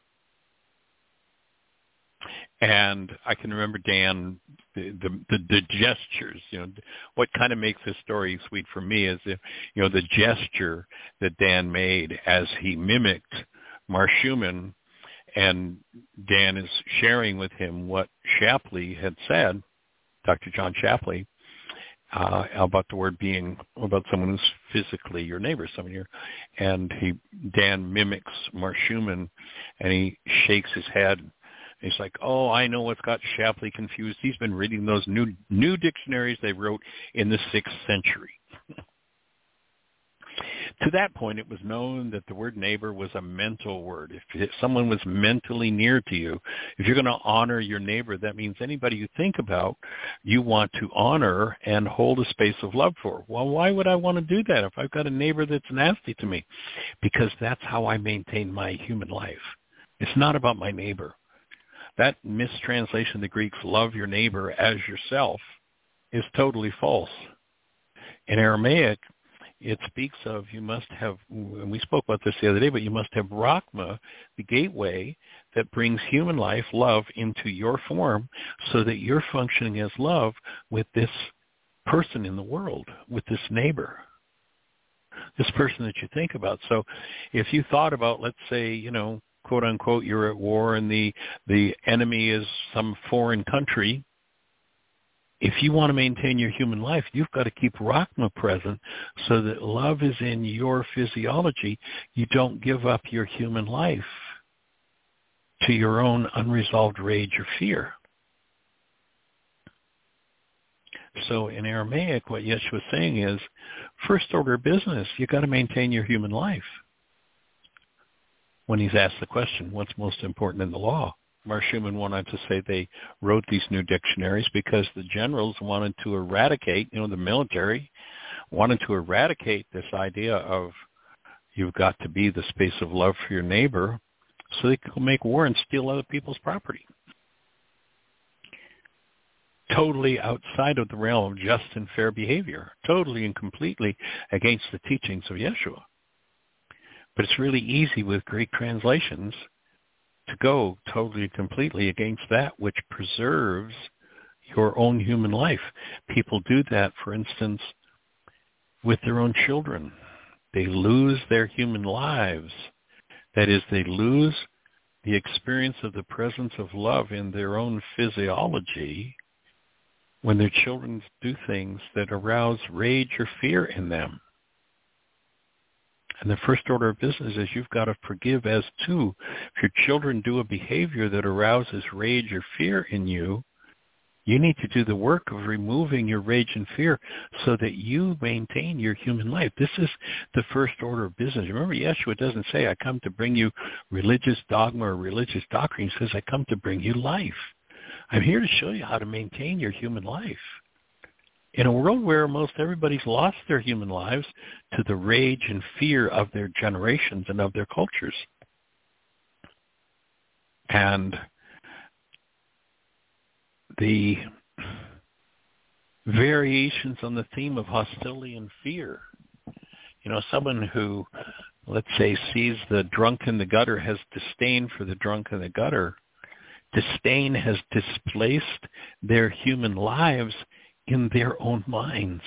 A: And I can remember Dan, the, the the, the gestures. You know, what kind of makes this story sweet for me is if you know the gesture that Dan made as he mimicked Mar Schumann, and Dan is sharing with him what Shapley had said, Dr. John Shapley, uh, about the word being about someone who's physically your neighbor, someone here, and he Dan mimics Mar Schumann, and he shakes his head. He's like, "Oh, I know what's got Shapley confused. He's been reading those new new dictionaries they wrote in the sixth century." To that point, it was known that the word neighbor was a mental word. If someone was mentally near to you, if you're going to honor your neighbor, that means anybody you think about, you want to honor and hold a space of love for. Well, why would I want to do that if I've got a neighbor that's nasty to me? Because that's how I maintain my human life. It's not about my neighbor. That mistranslation of the Greeks, love your neighbor as yourself, is totally false. In Aramaic, it speaks of you must have, and we spoke about this the other day, but you must have Rachma, the gateway that brings human life, love, into your form so that you're functioning as love with this person in the world, with this neighbor, this person that you think about. So if you thought about, let's say, you know, quote unquote, you're at war and the, the enemy is some foreign country, if you want to maintain your human life, you've got to keep Rachma present so that love is in your physiology. You don't give up your human life to your own unresolved rage or fear. So in Aramaic, what Yeshua is saying is, first order business, you've got to maintain your human life. When he's asked the question, what's most important in the law? Mar Schumann wanted to say they wrote these new dictionaries because the generals wanted to eradicate, you know, the military wanted to eradicate this idea of you've got to be the space of love for your neighbor so they could make war and steal other people's property. Totally outside of the realm of just and fair behavior, totally and completely against the teachings of Yeshua. But it's really easy with Greek translations to go totally completely against that which preserves your own human life. People do that, for instance, with their own children. They lose their human lives. That is, they lose the experience of the presence of love in their own physiology when their children do things that arouse rage or fear in them. And the first order of business is you've got to forgive as too. If your children do a behavior that arouses rage or fear in you, you need to do the work of removing your rage and fear so that you maintain your human life. This is the first order of business. Remember, Yeshua doesn't say, I come to bring you religious dogma or religious doctrine. He says, I come to bring you life. I'm here to show you how to maintain your human life. In a world where most everybody's lost their human lives to the rage and fear of their generations and of their cultures. And the variations on the theme of hostility and fear. You know, someone who, let's say, sees the drunk in the gutter has disdain for the drunk in the gutter. Disdain has displaced their human lives in their own minds.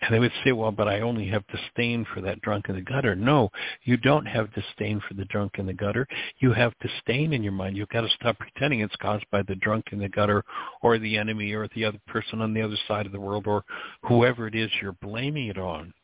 A: And they would say, well, but I only have disdain for that drunk in the gutter. No, you don't have disdain for the drunk in the gutter. You have disdain in your mind. You've got to stop pretending it's caused by the drunk in the gutter or the enemy or the other person on the other side of the world or whoever it is you're blaming it on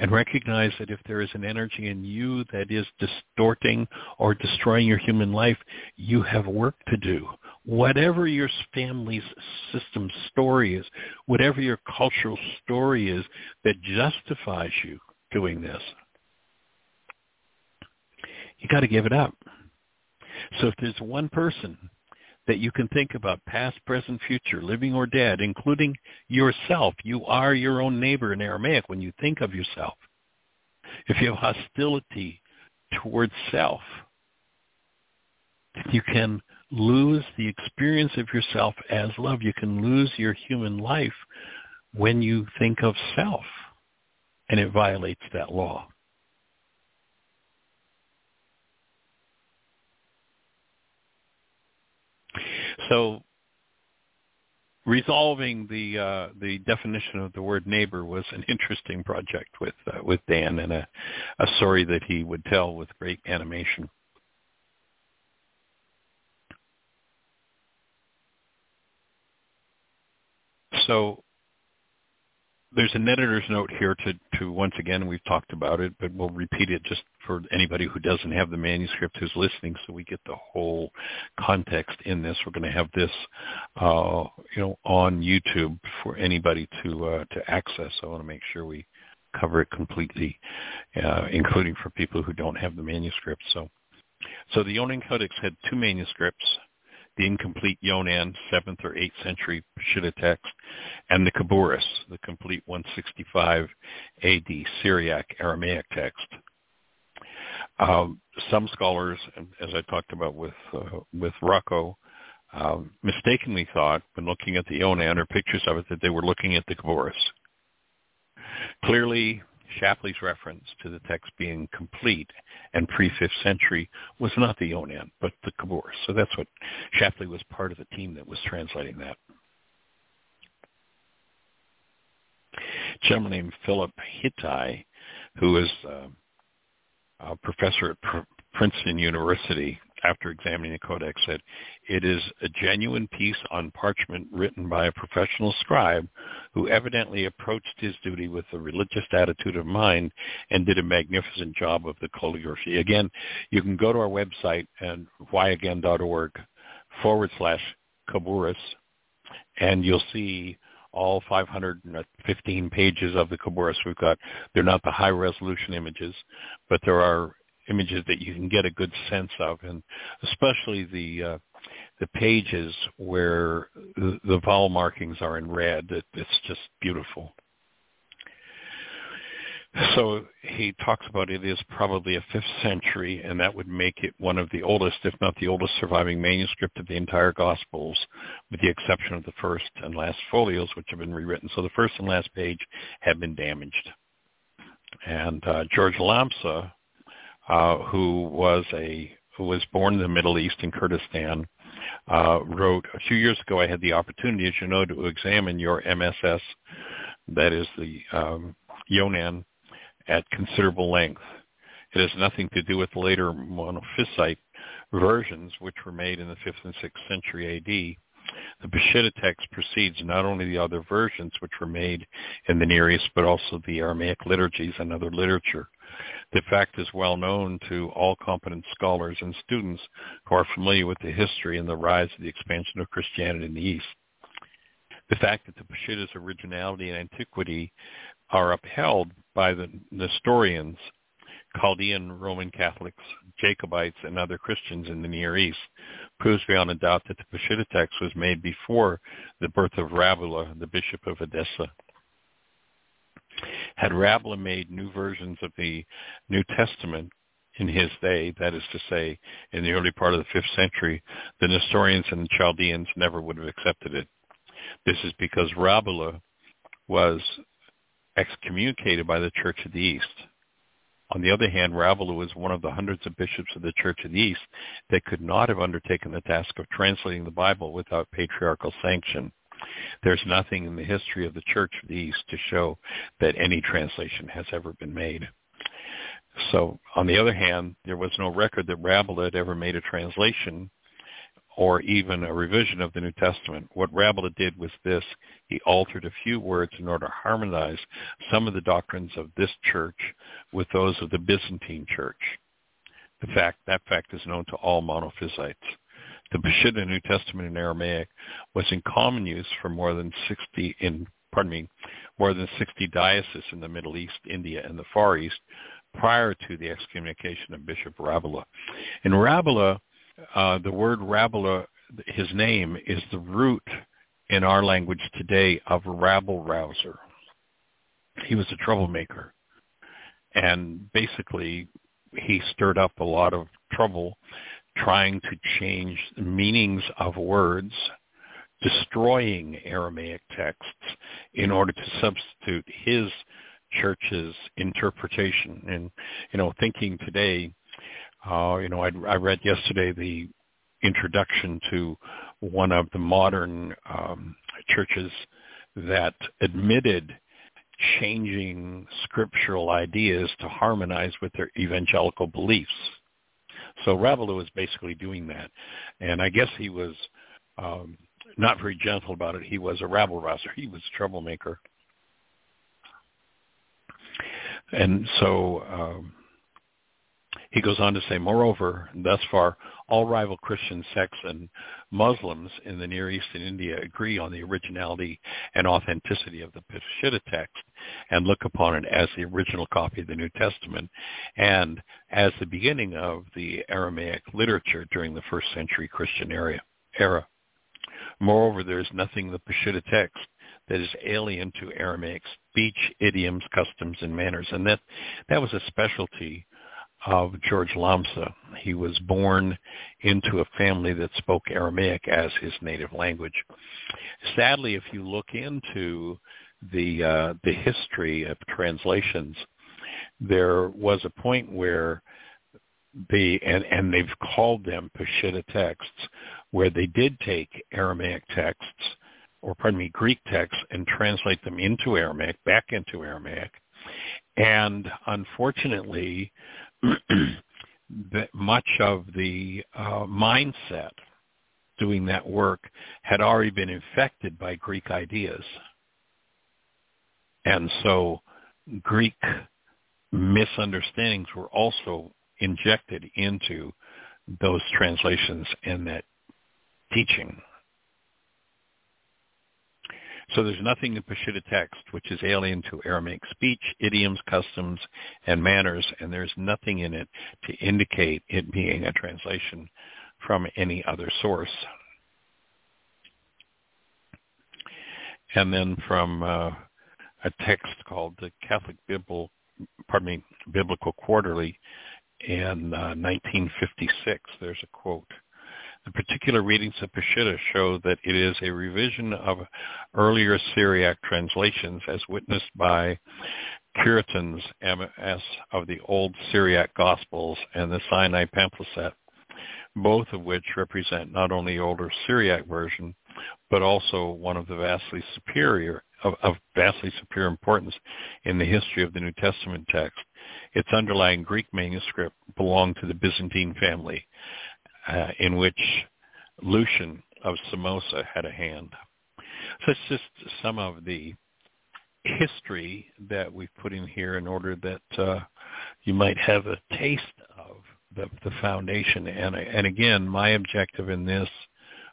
A: and recognize that if there is an energy in you that is distorting or destroying your human life, you have work to do. Whatever your family's system story is, whatever your cultural story is that justifies you doing this, you got to give it up. So if there's one person that you can think about, past, present, future, living or dead, including yourself. You are your own neighbor in Aramaic when you think of yourself. If you have hostility towards self, you can lose the experience of yourself as love. You can lose your human life when you think of self, and it violates that law. So resolving the uh, the definition of the word neighbor was an interesting project with uh, with Dan and a, a story that he would tell with great animation. So there's an editor's note here to, to once again, we've talked about it, but we'll repeat it just for anybody who doesn't have the manuscript who's listening so we get the whole context in this. We're going to have this, uh, you know, on YouTube for anybody to, uh, to access. I want to make sure we cover it completely, uh, including for people who don't have the manuscript. So, so the Yonan Codex had two manuscripts the incomplete Yonan, 7th or 8th century Peshitta text, and the Khabouris, the complete 165 AD Syriac Aramaic text. Um, some scholars, as I talked about with uh, with Rocco, um, mistakenly thought when looking at the Yonan or pictures of it that they were looking at the Khabouris. Clearly, Shapley's reference to the text being complete and pre-5th century was not the Yonan, but the Khabouris. So that's what Shapley was part of the team that was translating that. A gentleman named Philip Hitti, who is uh, a professor at Pr- Princeton University, after examining the codex, said, it is a genuine piece on parchment written by a professional scribe who evidently approached his duty with a religious attitude of mind and did a magnificent job of the calligraphy. Again, you can go to our website and whyagain.org forward slash Khabouris, and you'll see all 515 pages of the Khabouris we've got. They're not the high resolution images, but there are images that you can get a good sense of, and especially the uh, the pages where the, vowel markings are in red. It, it's just beautiful. So he talks about it is probably a fifth century, and that would make it one of the oldest, if not the oldest, surviving manuscript of the entire Gospels, with the exception of the first and last folios, which have been rewritten. So the first and last page have been damaged. And uh, George Lamsa, uh, who was a who was born in the Middle East in Kurdistan, uh, wrote a few years ago. I had the opportunity, as you know, to examine your MSS, that is the um, Yonan, at considerable length. It has nothing to do with later monophysite versions, which were made in the 5th and 6th century AD. The Peshitta text precedes not only the other versions which were made in the Near East, but also the Aramaic liturgies and other literature. The fact is well known to all competent scholars and students who are familiar with the history and the rise of the expansion of Christianity in the East. The fact that the Peshitta's originality and antiquity are upheld by the Nestorians, Chaldean Roman Catholics, Jacobites, and other Christians in the Near East proves beyond a doubt that the Peshitta text was made before the birth of Rabula, the bishop of Edessa. Had Rabula made new versions of the New Testament in his day, that is to say, in the early part of the 5th century, the Nestorians and the Chaldeans never would have accepted it. This is because Rabula was excommunicated by the Church of the East. On the other hand, Rabula was one of the hundreds of bishops of the Church of the East that could not have undertaken the task of translating the Bible without patriarchal sanction. There's nothing in the history of the Church of the East to show that any translation has ever been made. So, on the other hand, there was no record that Rabula had ever made a translation or even a revision of the New Testament. What Rabula did was this. He altered a few words in order to harmonize some of the doctrines of this church with those of the Byzantine church. The fact, that fact is known to all monophysites. The Peshitta New Testament in Aramaic was in common use for more than 60 in pardon me, more than 60 dioceses in the Middle East, India, and the Far East prior to the excommunication of Bishop Rabula. In Rabula, uh, the word Rabula, his name, is the root in our language today of rabble rouser. He was a troublemaker. And basically, he stirred up a lot of trouble trying to change the meanings of words, destroying Aramaic texts in order to substitute his church's interpretation. And, you know, thinking today, uh, you know, I, I read yesterday the introduction to one of the modern um, churches that admitted changing scriptural ideas to harmonize with their evangelical beliefs. So Rabula was basically doing that, and I guess he was um, not very gentle about it. He was a rabble rouser. He was a troublemaker, and so um, he goes on to say, moreover, thus far, all rival Christian sects and Muslims in the Near East and India agree on the originality and authenticity of the Peshitta text and look upon it as the original copy of the New Testament and as the beginning of the Aramaic literature during the first century Christian era. Moreover, there is nothing in the Peshitta text that is alien to Aramaic speech, idioms, customs, and manners. And that, that was a specialty of George Lamsa. He was born into a family that spoke Aramaic as his native language. Sadly, if you look into the uh, the history of translations, there was a point where the and, and they've called them Peshitta texts, where they did take Aramaic texts, or pardon me, Greek texts, and translate them into Aramaic, back into Aramaic. And unfortunately, much of the uh, mindset doing that work had already been infected by Greek ideas. And so Greek misunderstandings were also injected into those translations and that teaching. So there's nothing in the Peshitta text which is alien to Aramaic speech, idioms, customs, and manners, and there's nothing in it to indicate it being a translation from any other source. And then from uh, a text called the Catholic Bible, pardon me, Biblical Quarterly in uh, 1956, there's a quote. The particular readings of Peshitta show that it is a revision of earlier Syriac translations as witnessed by Cureton's MS of the Old Syriac Gospels and the Sinai palimpsest, both of which represent not only older Syriac version, but also one of the vastly superior of, of, vastly superior importance in the history of the New Testament text. Its underlying Greek manuscript belonged to the Byzantine family, uh, in which Lucian of Samosata had a hand. So it's just some of the history that we've put in here in order that uh, you might have a taste of the, the foundation. And, and again, my objective in this,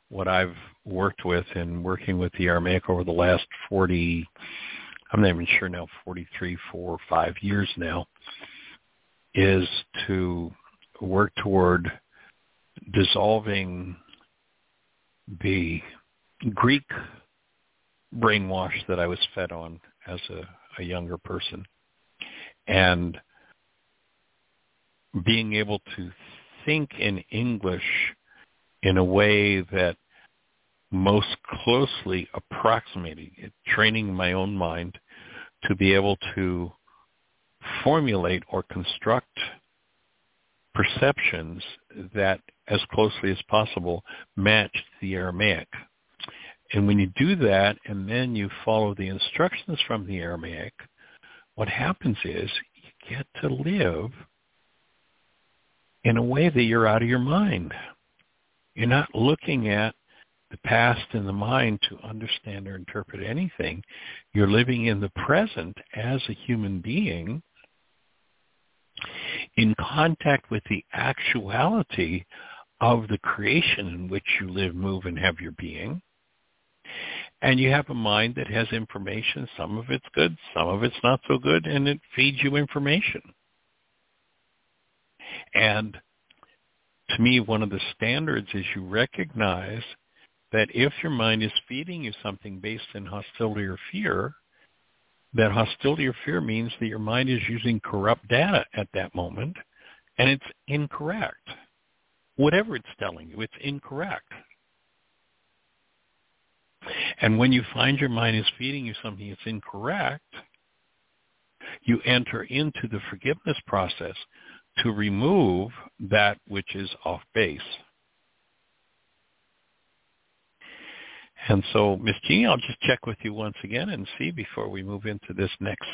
A: what I've worked with in working with the Aramaic over the last 40, I'm not even sure now, 43, 4, 5 years now, is to work toward dissolving the Greek brainwash that I was fed on as a, a younger person. And being able to think in English in a way that most closely approximating it, training my own mind to be able to formulate or construct perceptions that as closely as possible match the Aramaic. And when you do that and then you follow the instructions from the Aramaic, what happens is you get to live in a way that you're out of your mind. You're not looking at the past and the mind to understand or interpret anything. You're living in the present as a human being in contact with the actuality of the creation in which you live, move, and have your being. And you have a mind that has information. Some of it's good, some of it's not so good, and it feeds you information. And to me, one of the standards is you recognize that if your mind is feeding you something based in hostility or fear, that hostility or fear means that your mind is using corrupt data at that moment, and it's incorrect. Whatever it's telling you, it's incorrect. And when you find your mind is feeding you something that's incorrect, you enter into the forgiveness process to remove that which is off base. And so, Ms. Jeanie, I'll just check with you once again and see before we move into this next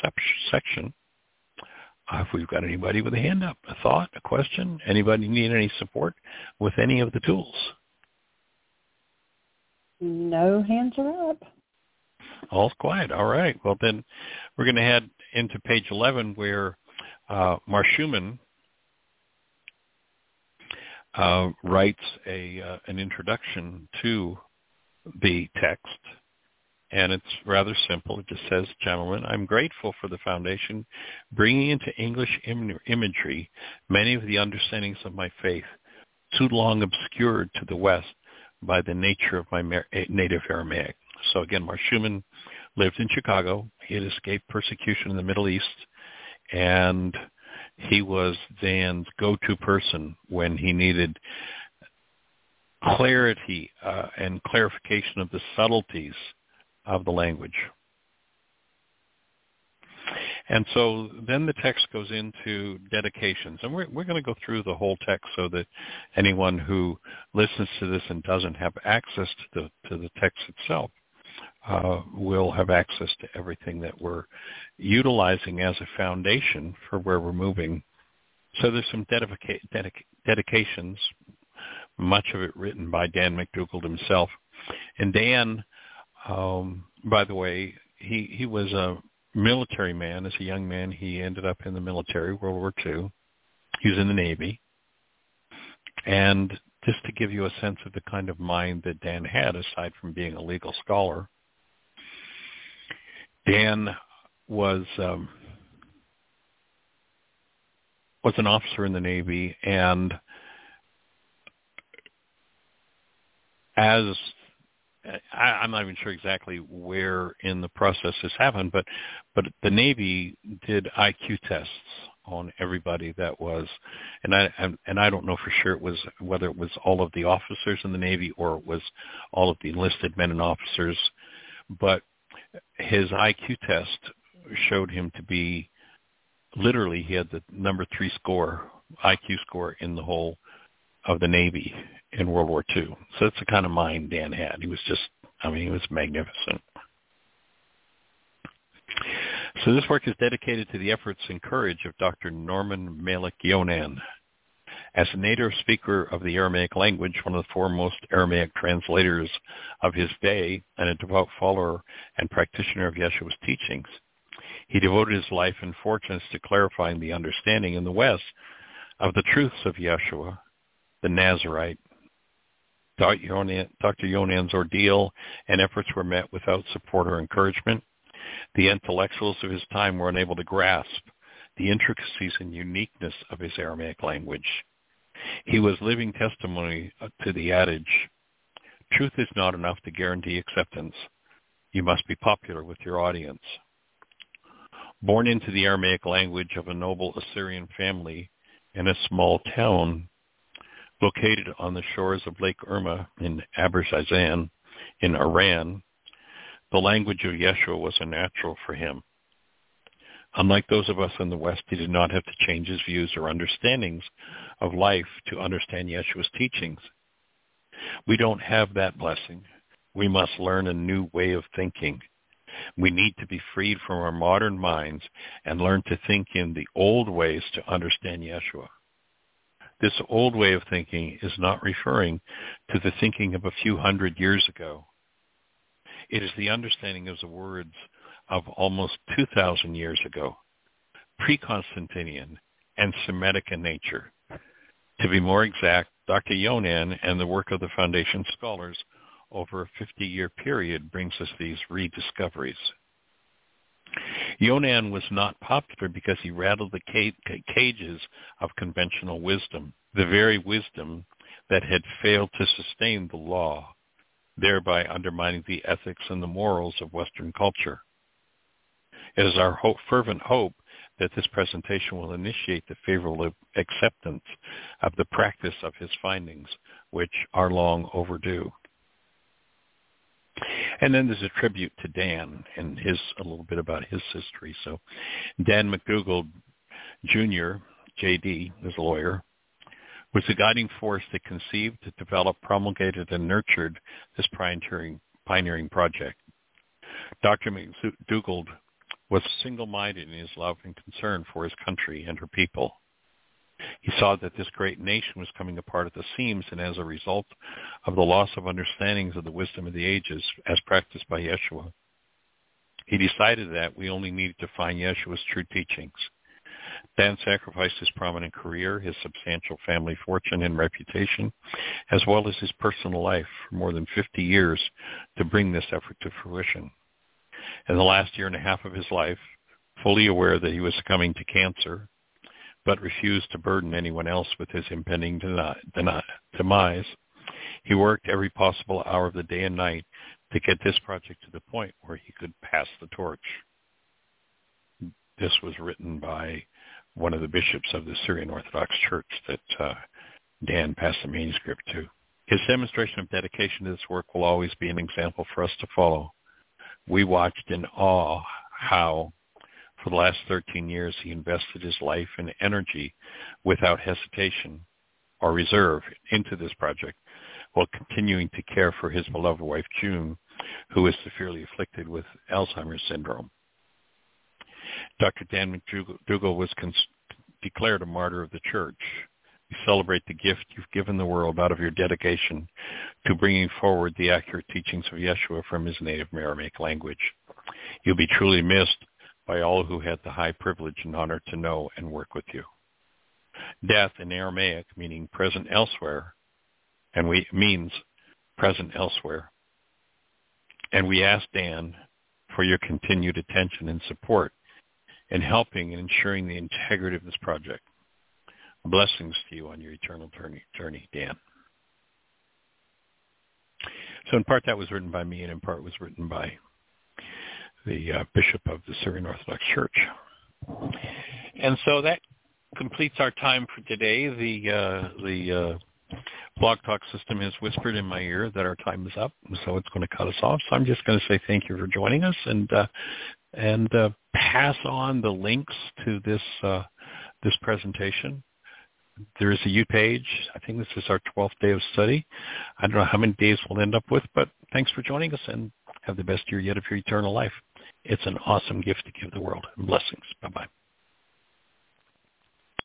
A: section if we've got anybody with a hand up, a thought, a question, anybody need any support with any of the tools.
C: No hands are up.
A: All's quiet. All right. Well, then we're going to head into page 11 where uh, Mar Schumann uh, writes a uh, an introduction to the text, and it's rather simple. It just says, "Gentlemen, I'm grateful for the foundation bringing into English Im- imagery many of the understandings of my faith, too long obscured to the West by the nature of my eh, native Aramaic." So again, Mar Schumann lived in Chicago. He had escaped persecution in the Middle East, and he was Dan's go-to person when he needed clarity uh, and clarification of the subtleties of the language. And so then the text goes into dedications. And we're, we're going to go through the whole text so that anyone who listens to this and doesn't have access to the, to the text itself uh, will have access to everything that we're utilizing as a foundation for where we're moving. So there's some dedica- dedic- dedications, much of it written by Dan McDougald himself. And Dan, um, by the way, he, he was a military man. As a young man, he ended up in the military, World War II. He was in the Navy. And just to give you a sense of the kind of mind that Dan had, aside from being a legal scholar, Dan was um, was an officer in the Navy, and as I, I'm not even sure exactly where in the process this happened, but but the Navy did IQ tests on everybody that was, and I and I don't know for sure it was whether it was all of the officers in the Navy or it was all of the enlisted men and officers, but his IQ test showed him to be literally he had the number three score IQ score in the whole of the Navy in World War II. So that's the kind of mind Dan had. He was just, I mean, he was magnificent. So this work is dedicated to the efforts and courage of Dr. Norman Malik Yonan As a native speaker of the Aramaic language, one of the foremost Aramaic translators of his day, and a devout follower and practitioner of Yeshua's teachings, he devoted his life and fortunes to clarifying the understanding in the West of the truths of Yeshua, the Nazarite. Dr. Yonan's ordeal and efforts were met without support or encouragement. The intellectuals of his time were unable to grasp the intricacies and uniqueness of his Aramaic language. He was living testimony to the adage, truth is not enough to guarantee acceptance. You must be popular with your audience. Born into the Aramaic language of a noble Assyrian family in a small town located on the shores of Lake Urmia in Azerbaijan in Iran, the language of Yeshua was a natural for him. Unlike those of us in the West, he did not have to change his views or understandings of life to understand Yeshua's teachings. We don't have that blessing. We must learn a new way of thinking we need to be freed from our modern minds and learn to think in the old ways to understand Yeshua. This old way of thinking is not referring to the thinking of a few hundred years ago. It is the understanding of the words of almost 2,000 years ago, pre-Constantinian and Semitic in nature. To be more exact, Dr. Yonan and the work of the Foundation scholars over a 50-year period brings us these rediscoveries. Yonan was not popular because he rattled the cages of conventional wisdom, the very wisdom that had failed to sustain the law, thereby undermining the ethics and the morals of Western culture. It is our hope, fervent hope that this presentation will initiate the favorable acceptance of the practice of his findings, which are long overdue. And then there's a tribute to Dan and his a little bit about his history. So Dan McDougald Jr., JD, is a lawyer, was the guiding force that conceived, developed, promulgated, and nurtured this pioneering, pioneering project. Dr. McDougald was single-minded in his love and concern for his country and her people. He saw that this great nation was coming apart at the seams, and as a result of the loss of understandings of the wisdom of the ages as practiced by Yeshua, he decided that we only needed to find Yeshua's true teachings. Dan sacrificed his prominent career, his substantial family fortune and reputation, as well as his personal life for more than 50 years to bring this effort to fruition. In the last year and a half of his life, fully aware that he was succumbing to cancer, but refused to burden anyone else with his impending demise. He worked every possible hour of the day and night to get this project to the point where he could pass the torch. This was written by one of the bishops of the Syrian Orthodox Church that uh, Dan passed the manuscript to. His demonstration of dedication to this work will always be an example for us to follow. We watched in awe how for the last 13 years, he invested his life and energy without hesitation or reserve into this project while continuing to care for his beloved wife, June, who is severely afflicted with Alzheimer's syndrome. Dr. Dan McDougald was declared a martyr of the church. We celebrate the gift you've given the world out of your dedication to bringing forward the accurate teachings of Yeshua from his native Aramaic language. You'll be truly missed by all who had the high privilege and honor to know and work with you. Death in Aramaic meaning present elsewhere, and we means present elsewhere. And we ask Dan for your continued attention and support in helping and ensuring the integrity of this project. Blessings to you on your eternal journey, Dan. So in part that was written by me and in part was written by the uh, bishop of the Syrian Orthodox Church. And so that completes our time for today. The uh, the uh, blog talk system has whispered in my ear that our time is up, so it's going to cut us off. So I'm just going to say thank you for joining us and uh, and uh, pass on the links to this uh, this presentation. There is a U page. I think this is our 12th day of study. I don't know how many days we'll end up with, but thanks for joining us and have the best year yet of your eternal life. It's an awesome gift to give the world. Blessings. Bye-bye.